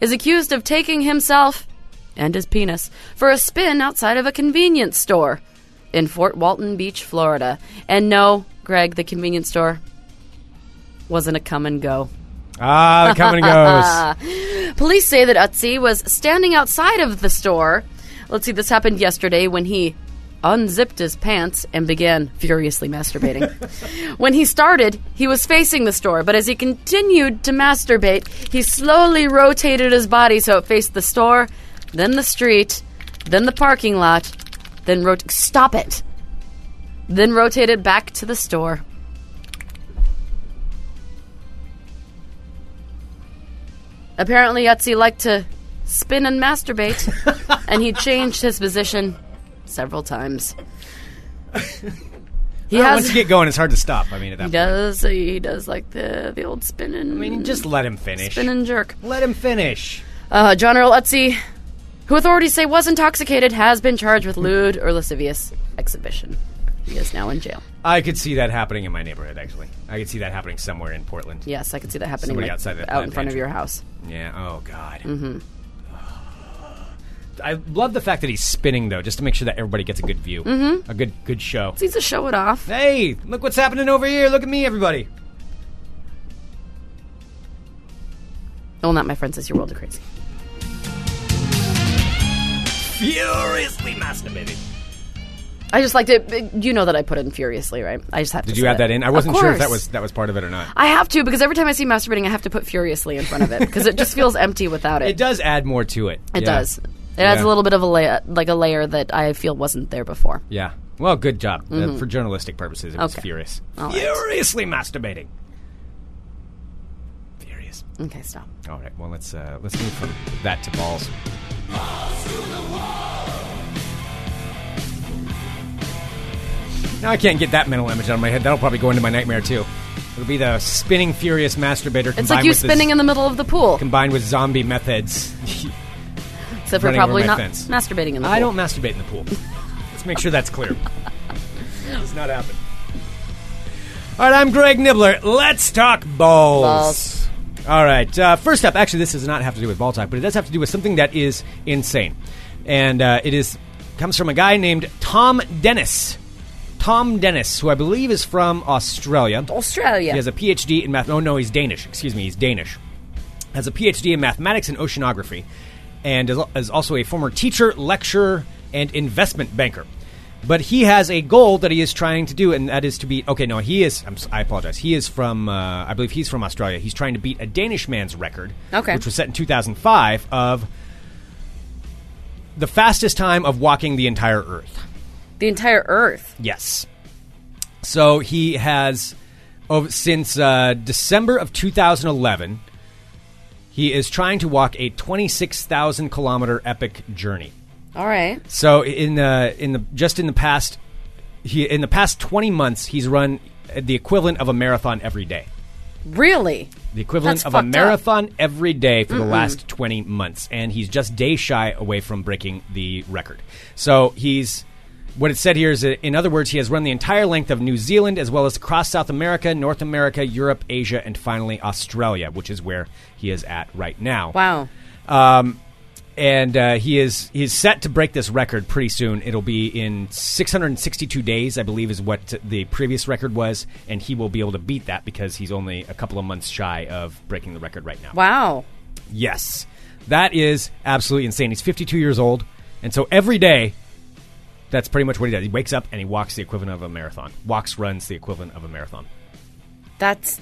is accused of taking himself and his penis for a spin outside of a convenience store in Fort Walton Beach, Florida. And no, Greg, the convenience store wasn't a come and go. Ah, the come and goes. Police say that Utzi was standing outside of the store. Let's see, this happened yesterday when he unzipped his pants, and began furiously masturbating. when he started, he was facing the store, but as he continued to masturbate, he slowly rotated his body so it faced the store, then the street, then the parking lot, then wrote stop it. Then rotated back to the store. Apparently, Yahtzee liked to spin and masturbate, and he changed his position several times. He Well, has. once you get going, it's hard to stop. I mean, at that he point. does. He does like the the old spin and I mean, just let him finish. spin and jerk. Let him finish. Uh, John Earl Utzi, who authorities say was intoxicated, has been charged with lewd or lascivious exhibition. He is now in jail. I could see that happening in my neighborhood. Actually, I could see that happening somewhere in Portland. Yes, I could see that happening Somebody like, outside that out in plant front of your house. Yeah. Oh God. Mm-hmm. I love the fact that he's spinning though, just to make sure that everybody gets a good view, mm-hmm. a good good show. Needs to show it off. Hey, look what's happening over here! Look at me, everybody. Oh, not my friend says your world of crazy. Furiously masturbating. I just liked it. You know that I put it in furiously, right? I just have to. Did say you add it. that in? I wasn't sure if that was that was part of it or not. I have to because every time I see masturbating, I have to put furiously in front of it because it just feels empty without it. It does add more to it. It Yeah. does. It adds Yeah. a little bit of a layer, like a layer that I feel wasn't there before. Yeah. Well, good job. Uh, for journalistic purposes, it was Okay. furious. All right. Furiously masturbating. Furious. Okay, stop. All right. Well, let's uh, let's move from that to balls. Now I can't get that mental image out of my head. That'll probably go into my nightmare too. It'll be the spinning furious masturbator. It's like you spinning in the middle of the pool, combined with zombie methods. except for probably not fence. masturbating in the pool. I don't masturbate in the pool. Let's make sure that's clear. Does not happen. All right, I'm Greg Nibler. Let's talk balls. Balls. All right. Uh, first up, actually, this does not have to do with ball talk, but it does have to do with something that is insane, and uh, it is comes from a guy named Tom Denniss. Tom Denniss, who I believe is from Australia. Australia. He has a PhD in math. Oh no, he's Danish. Excuse me, he's Danish. Has a PhD in mathematics and oceanography, and is, is also a former teacher, lecturer, and investment banker. But he has a goal that he is trying to do, and that is to beat. Okay, no, he is. I'm, I apologize. He is from. Uh, I believe he's from Australia. He's trying to beat a Danish man's record, Okay. which was set in 2005 of the fastest time of walking the entire Earth. the entire Earth. Yes. So he has, oh, since uh, December of 2011, he is trying to walk a 26,000 kilometer epic journey. All right. So in the in the just in the past, he in the past 20 months, he's run the equivalent of a marathon every day. Really? The equivalent That's of a fucked up. marathon every day for the last 20 months. And he's just day shy away from breaking the record. So he's. What it said here is, that, in other words, he has run the entire length of New Zealand as well as across South America, North America, Europe, Asia, and finally Australia, which is where he is at right now. Wow. Um, and uh, he is he is set to break this record pretty soon. It'll be in 662 days, I believe, is what the previous record was, and he will be able to beat that because he's only a couple of months shy of breaking the record right now. Wow. Yes, that is absolutely insane. He's 52 years old, and so every day, that's pretty much what he does. He wakes up and he walks the equivalent of a marathon. Walks, runs the equivalent of a marathon. That's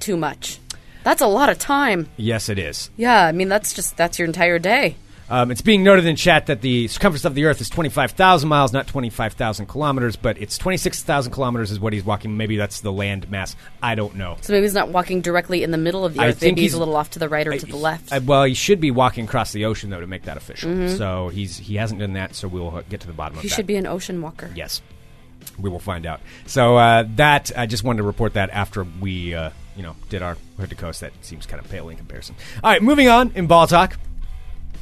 too much. That's a lot of time. Yes, it is. Yeah, I mean that's just that's your entire day. Um, it's being noted in chat that the circumference of the Earth is 25,000 miles, not 25,000 kilometers, but it's 26,000 kilometers is what he's walking. Maybe that's the land mass. I don't know. So maybe he's not walking directly in the middle of the I earth. Maybe he's, he's- a little off to the right or to the left. I, well, he should be walking across the ocean though to make that official. Mhm. So he's he hasn't done that. So we'll uh, get to the bottom of he should be an ocean walker. Yes, we will find out. So uh, that I just wanted to report that after we uh, you know did our hood to coast. That seems kind of pale in comparison. All right, moving on in ball talk.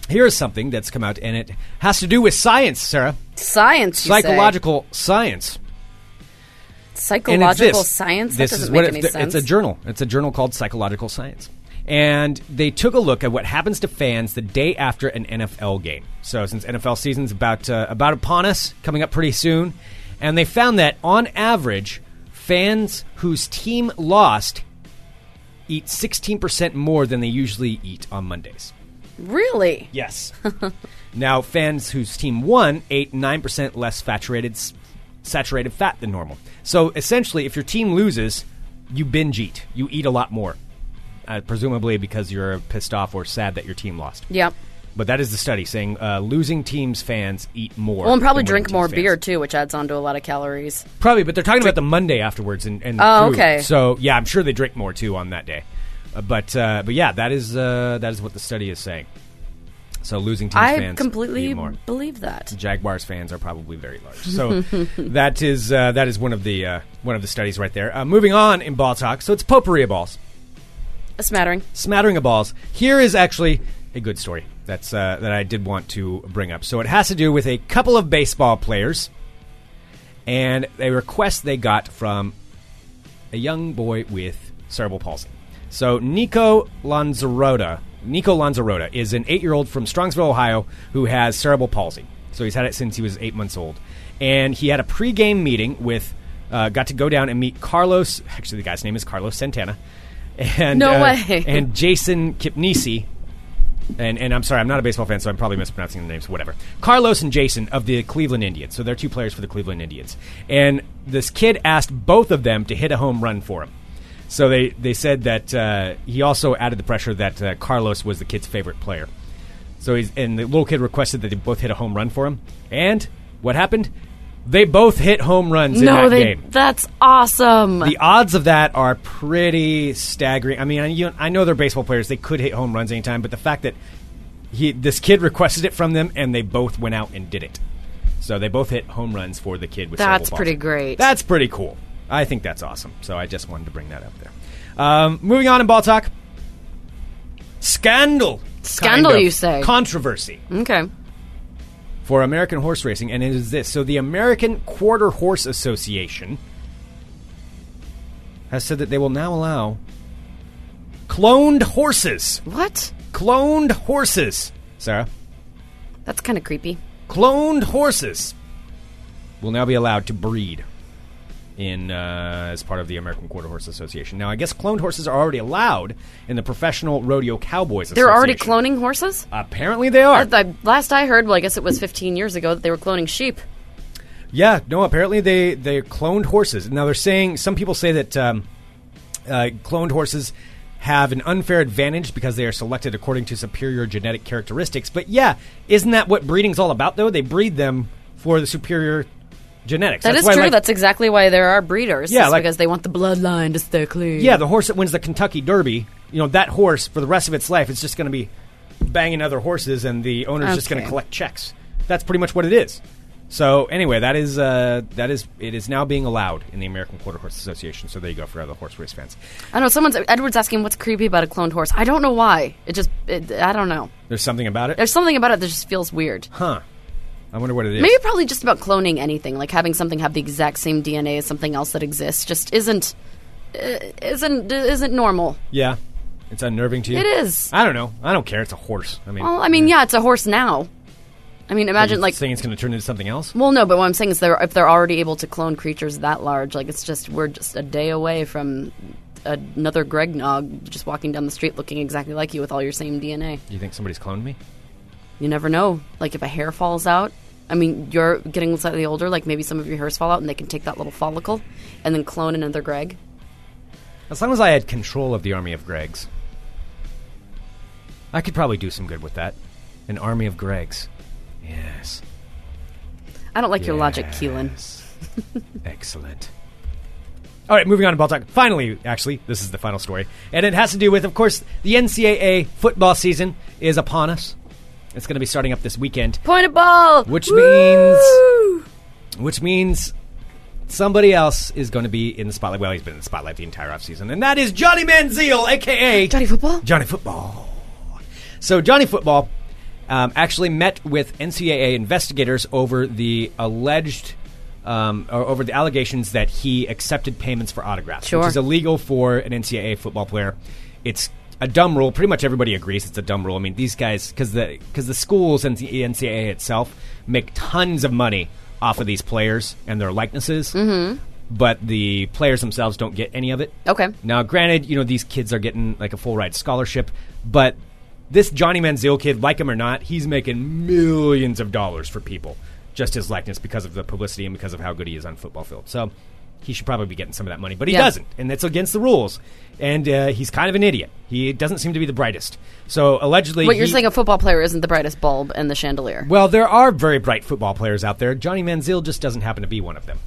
Here's something that's come out, and it has to do with science, Sarah. Science, you say? psychological science. Psychological this. science. This that is what make it- any th- sense. It's a journal. It's a journal called Psychological Science. And they took a look at what happens to fans the day after an NFL game. So since NFL season's about uh, about upon us, coming up pretty soon, and they found that on average, fans whose team lost eat 16% more than they usually eat on Mondays. Really? Yes. now, fans whose team won ate 9% less saturated, saturated fat than normal. So, essentially, if your team loses, you binge eat. You eat a lot more. Uh, presumably because you're pissed off or sad that your team lost. Yep. But that is the study saying uh, losing teams fans eat more. Well, and probably than winning drink more fans. beer too, which adds on to a lot of calories. Probably, but they're talking about the Monday afterwards and, and Oh, food. okay. So yeah, I'm sure they drink more too on that day. Uh, but uh, but yeah, that is uh, that is what the study is saying. So losing teams I fans completely believe that. Jaguars fans are probably very large. So that is uh, that is one of the uh, one of the studies right there. Uh, moving on in ball talk. So it's potpourri of balls, A smattering. smattering of balls. Here is actually a good story that's uh, that I did want to bring up. So it has to do with a couple of baseball players and a request they got from a young boy with cerebral palsy. So Nico Lanzarote, Nico Lanzarote is an eight-year-old from Strongsville, Ohio, who has cerebral palsy. So he's had it since he was eight months old, and he had a pre-game meeting with. Uh, got to go down and meet Carlos. Actually, the guy's name is Carlos Santana, and No uh, way. and Jason Kipnisi, and, and I'm sorry, I'm not a baseball fan, so I'm probably mispronouncing the names. Whatever. Carlos and Jason of the Cleveland Indians. So they're two players for the Cleveland Indians. And this kid asked both of them to hit a home run for him. So they, they said that uh, he also added the pressure that uh, Carlos was the kid's favorite player. So he's and the little kid requested that they both hit a home run for him. And what happened? They both hit home runs in No, that they. game. That's awesome. The odds of that are pretty staggering. I mean, I, you, I know they're baseball players; they could hit home runs anytime. But the fact that he, this kid requested it from them, and they both went out and did it, so they both hit home runs for the kid with. That's pretty great. That's pretty cool. I think that's awesome. So I just wanted to bring that up there. Um, moving on in ball talk. Scandal. Scandal, kind of. you say? Controversy okay. for American horse racing, and it is this. So, the American Quarter Horse Association has said that they will now allow cloned horses. What? Cloned horses. Sarah? That's kind of creepy. Cloned horses will now be allowed to breed in uh, as part of the American Quarter Horse Association. Now, I guess cloned horses are already allowed in the Professional Rodeo Cowboys They're already cloning horses? Apparently, they are. The last I heard, well, I guess it was 15 years ago that they were cloning sheep. Yeah, no. Apparently, they they cloned horses. Now they're saying some people say that um, uh, cloned horses have an unfair advantage because they are selected according to superior genetic characteristics. But yeah, isn't that what breeding's all about? Though they breed them for the superior genetics. That That's is true. like- That's exactly why there are breeders. Yeah, like- because they want the bloodline to stay clean. yeah, the horse that wins the Kentucky Derby. You know that horse for the rest of its life, is just going to be banging other horses, and the owner's just going to collect checks. That's pretty much what it is. So anyway, that is uh, that is it is now being allowed in the American Quarter Horse Association. So there you go for other horse race fans. I know. Someone's Edward's asking what's creepy about a cloned horse. I don't know why. It just. It, I don't know. There's something about it, There's something about it that just feels weird. huh? I wonder what it is. Maybe probably just about cloning anything, like having something have the exact same DNA as something else that exists, just isn't uh, isn't isn't normal. Yeah, it's unnerving to you. It is. I don't know. I don't care. It's a horse. I mean, Well, I mean, yeah, it's a horse now. I mean, imagine like. saying it's going to turn into something else. Well, no, but what I'm saying is, they're, if they're already able to clone creatures that large, like it's just we're just a day away from another Greg Nog just walking down the street looking exactly like you with all your same DNA. Do you think somebody's cloned me? You never know. Like if a hair falls out, I mean, you're getting slightly older. Like maybe some of your hairs fall out, and they can take that little follicle and then clone another Greg. As long as I had control of the army of Gregs, I could probably do some good with that. An army of Gregs. Yes. I don't like your logic, Keelan. Excellent. All right, moving on to ball talk. Finally, actually, this is the final story, and it has to do with, of course, the NCAA football season is upon us. It's going to be starting up this weekend, Pointed ball, which Woo! means, which means somebody else is going to be in the spotlight. Well, he's been in the spotlight the entire offseason, and that is Johnny Manziel, aka Johnny football. Johnny Football. So Johnny Football um, actually met with NCAA investigators over the alleged, um, or over the allegations that he accepted payments for autographs, Sure. which is illegal for an NCAA football player. It's a dumb rule. Pretty much everybody agrees it's a dumb rule. I mean, these guys, because the because the schools and the NCAA itself make tons of money off of these players and their likenesses. Mm-hmm. But the players themselves don't get any of it. Okay. Now, granted, you know these kids are getting like a full ride scholarship, but this Johnny Manziel kid, like him or not, he's making millions of dollars for people just his likeness because of the publicity and because of how good he is on football field. So he should probably be getting some of that money, but he Yeah. doesn't, and that's against the rules. And uh, he's kind of an idiot. He doesn't seem to be the brightest. So allegedly, What you're he- saying, a football player isn't the brightest bulb in the chandelier. well, there are very bright football players out there. Johnny Manziel just doesn't happen to be one of them.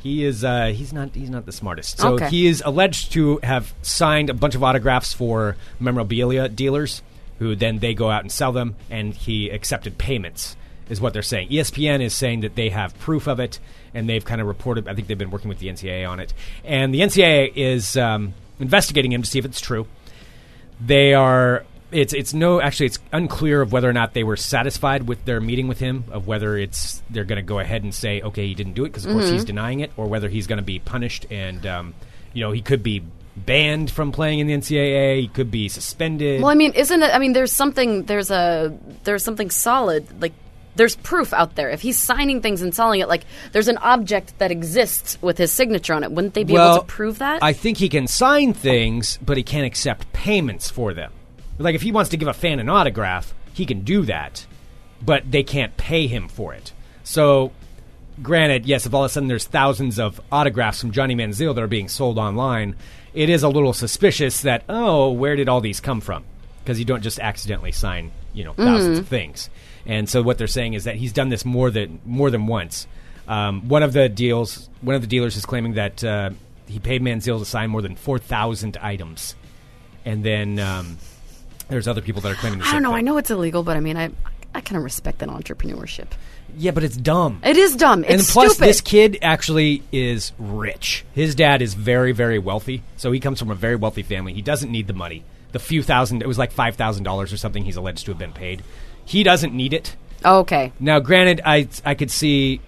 He is uh, he's not he's not the smartest. So Okay. he is alleged to have signed a bunch of autographs for memorabilia dealers, who then they go out and sell them, and he accepted payments. Is what they're saying. ESPN is saying that they have proof of it, and they've kind of reported. I think they've been working with the NCAA on it, and the NCAA is um, investigating him to see if it's true. They are. It's it's no actually it's unclear of whether or not they were satisfied with their meeting with him of whether it's they're going to go ahead and say okay he didn't do it because of course he's denying it or whether he's going to be punished and um, you know he could be banned from playing in the NCAA he could be suspended Well, I mean, isn't it? I mean, there's something. There's a. There's something solid. Like there's proof out there. If he's signing things and selling it, like there's an object that exists with his signature on it. Wouldn't they be well, able to prove that? I think he can sign things but he can't accept payments for them like if he wants to give a fan an autograph he can do that but they can't pay him for it so granted, yes, if all of a sudden there's thousands of autographs from Johnny Manziel that are being sold online, it is a little suspicious that oh, where did all these come from? Because you don't just accidentally sign, you know, 1000s mm-hmm. of things. And so what they're saying is that he's done this more than more than once. Um, one of the deals, one of the dealers is claiming that uh, he paid Manziel to sign more than four thousand items, and then um, there's other people that are claiming. The I don't know. thing. I know it's illegal, but I mean, I I kind of respect that entrepreneurship. Yeah, but it's dumb. It is dumb. and It's plus, stupid. this kid actually is rich. His dad is very, very wealthy. So he comes from a very wealthy family. He doesn't need the money. The few thousand, it was like $5,000 or something he's alleged to have been paid. He doesn't need it. Oh, okay. Now, granted, I, I could see.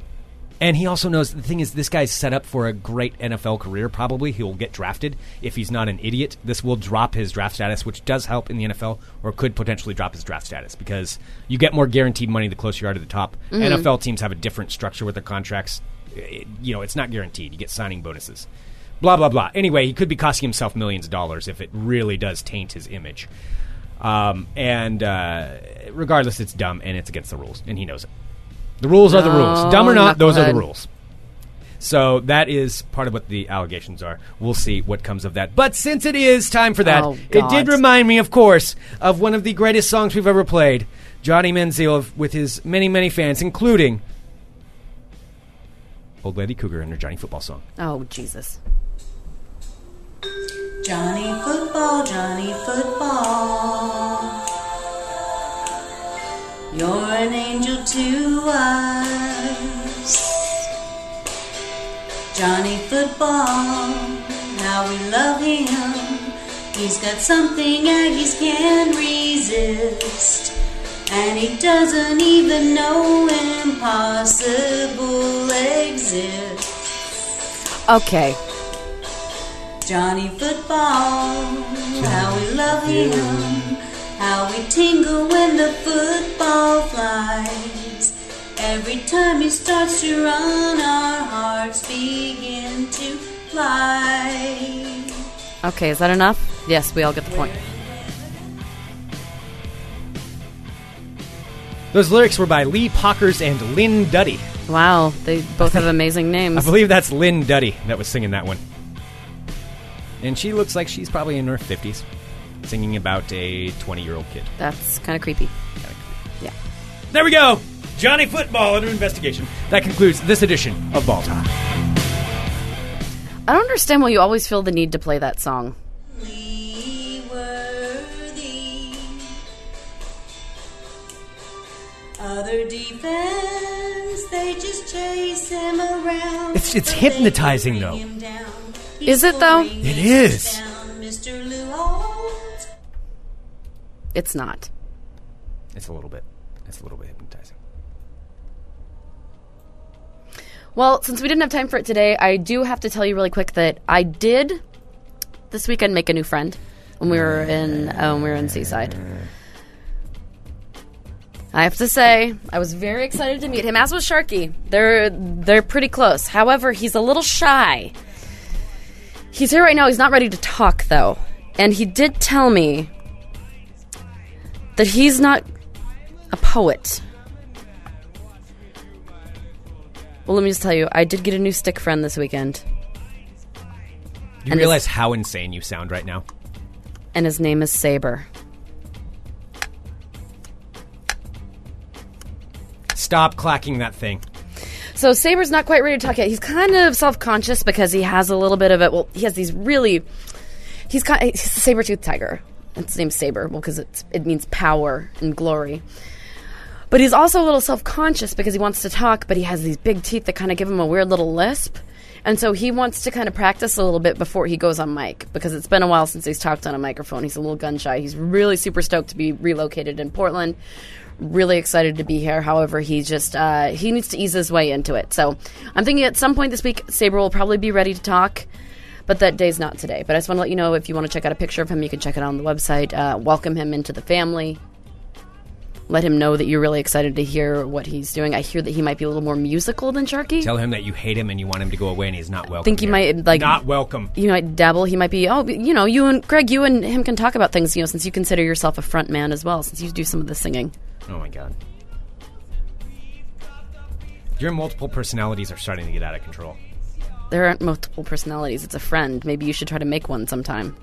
And he also knows the thing is, this guy's set up for a great NFL career. Probably he will get drafted if he's not an idiot. This will drop his draft status, which does help in the NFL, or could potentially drop his draft status because you get more guaranteed money the closer you are to the top. Mm-hmm. NFL teams have a different structure with their contracts. It- you know, it's not guaranteed. You get signing bonuses. Blah blah blah. Anyway, he could be costing himself millions of dollars if it really does taint his image. Um, and uh, regardless, it's dumb and it's against the rules, and he knows it. The rules are the rules. Dumb or not, those are the rules. So that is part of what the allegations are. We'll see what comes of that. But since it is time for that, Oh, it God. did remind me, of course, of one of the greatest songs we've ever played. Johnny Manziel of- with his many, many fans, including Old Lady Cougar and her Johnny Football song. Oh Jesus. Johnny Football, Johnny Football. You're an angel to us. Johnny Football, how we love him. He's got something Aggies can't resist. And he doesn't even know impossible exists. Okay. Johnny Football, how we love him, how we tingle when the football flies. Every time he starts to run, our hearts begin to fly. Okay. Is that enough? Yes, we all get the point. Those lyrics were by Lee Pockriss and Lyn Duddy. Wow. They both have amazing names. I believe that's Lyn Duddy that was singing that one. And she looks like she's probably in her 50s, singing about a 20 year old kid. That's kind of creepy. Yeah. There we go! Johnny Football under investigation. That concludes this edition of Ball Time. I don't understand why you always feel the need to play that song. Other defense, they just chase him around. It's- it's but they hypnotizing, bring though. Him down. Is it, though? It is. down, Mr. Lou Holt. It's not. It's a little bit. It's a little bit hypnotizing. Well, since we didn't have time for it today, I do have to tell you really quick that I did this weekend make a new friend when we were in uh, when we were in Seaside. I have to say, I was very excited to meet him. As was Sharky. They're they're pretty close. However, he's a little shy. He's here right now. He's not ready to talk though, and he did tell me that he's not a poet. Well, let me just tell you, I did get a new stick friend this weekend, You And realize how insane you sound right now? and his name is Saber. Stop clacking that thing. So Saber's not quite ready to talk yet. He's kind of self-conscious because he has a little bit of it. Well, he has these really. He's kind. He's a saber-toothed tiger. It's named Saber, well, because it means power and glory. But he's also a little self-conscious because he wants to talk, but he has these big teeth that kind of give him a weird little lisp. And so he wants to kind of practice a little bit before he goes on mic because it's been a while since he's talked on a microphone. He's a little gun shy. He's really super stoked to be relocated in Portland. Really excited to be here. However, he just uh, he needs to ease his way into it. So I'm thinking at some point this week, Saber will probably be ready to talk. But that day's not today. But I just want to let you know if you want to check out a picture of him, you can check it out on the website. Uh, welcome him into the family let him know that you're really excited to hear what he's doing. I hear that he might be a little more musical than Sharky. Tell him that you hate him and you want him to go away and he's not welcome. I think he here. might like not welcome. You might dabble. He might be. Oh, you know, you and Greg, you and him can talk about things. You know, since you consider yourself a front man as well, since you do some of the singing. Oh my god. Your multiple personalities are starting to get out of control. There aren't multiple personalities. It's a friend. Maybe you should try to make one sometime.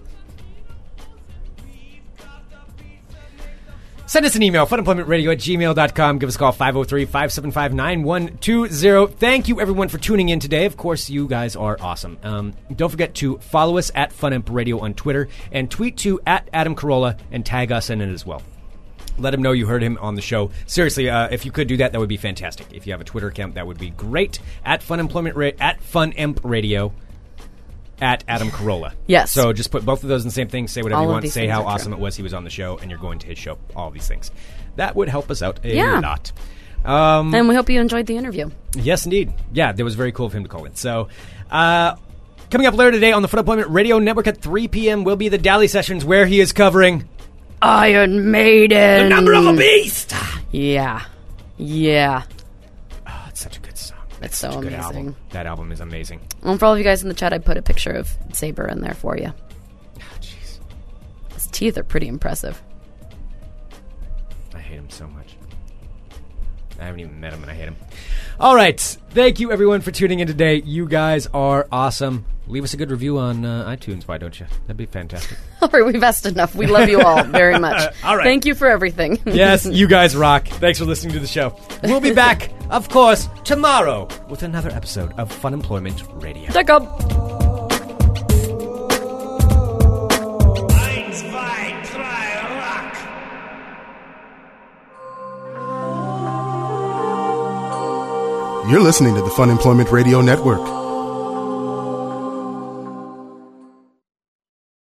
Send us an email, funemploymentradio at gmail.com. Give us a call, 503 575 9120. Thank you, everyone, for tuning in today. Of course, you guys are awesome. Um, don't forget to follow us at Funimp Radio on Twitter and tweet to at Adam Carolla and tag us in it as well. Let him know you heard him on the show. Seriously, uh, if you could do that, that would be fantastic. If you have a Twitter account, that would be great. At Funemployment Ra- at Funimp Radio at Adam Carolla. Yes. So just put both of those in the same thing. Say whatever All you of want. these Say things how are true. awesome it was he was on the show, and you're going to his show. All these things. That would help us out a Yeah. lot. Um, And we hope you enjoyed the interview. yes, indeed. Yeah, that was very cool of him to call in. So, uh, coming up later today on the Funemployment Radio Network at 3 p.m. will be the Dally Sessions, where he is covering Iron Maiden. the number of a beast. Yeah. Yeah. It's so amazing. album. That album is amazing. And for all of you guys in the chat, I put a picture of Saber in there for you. Oh, ah, Jeez, His teeth are pretty impressive. I hate him so much. I haven't even met him, and I hate him. All right, thank you everyone for tuning in today. You guys are awesome. Leave us a good review on uh, iTunes, why don't you? That'd be fantastic. All right, we've asked enough. We love you all very much. All right. Thank you for everything. yes, you guys rock. Thanks for listening to the show. We'll be back, of course, tomorrow with another episode of Funemployment Radio. Jacob. You're listening to the Funemployment Radio Network.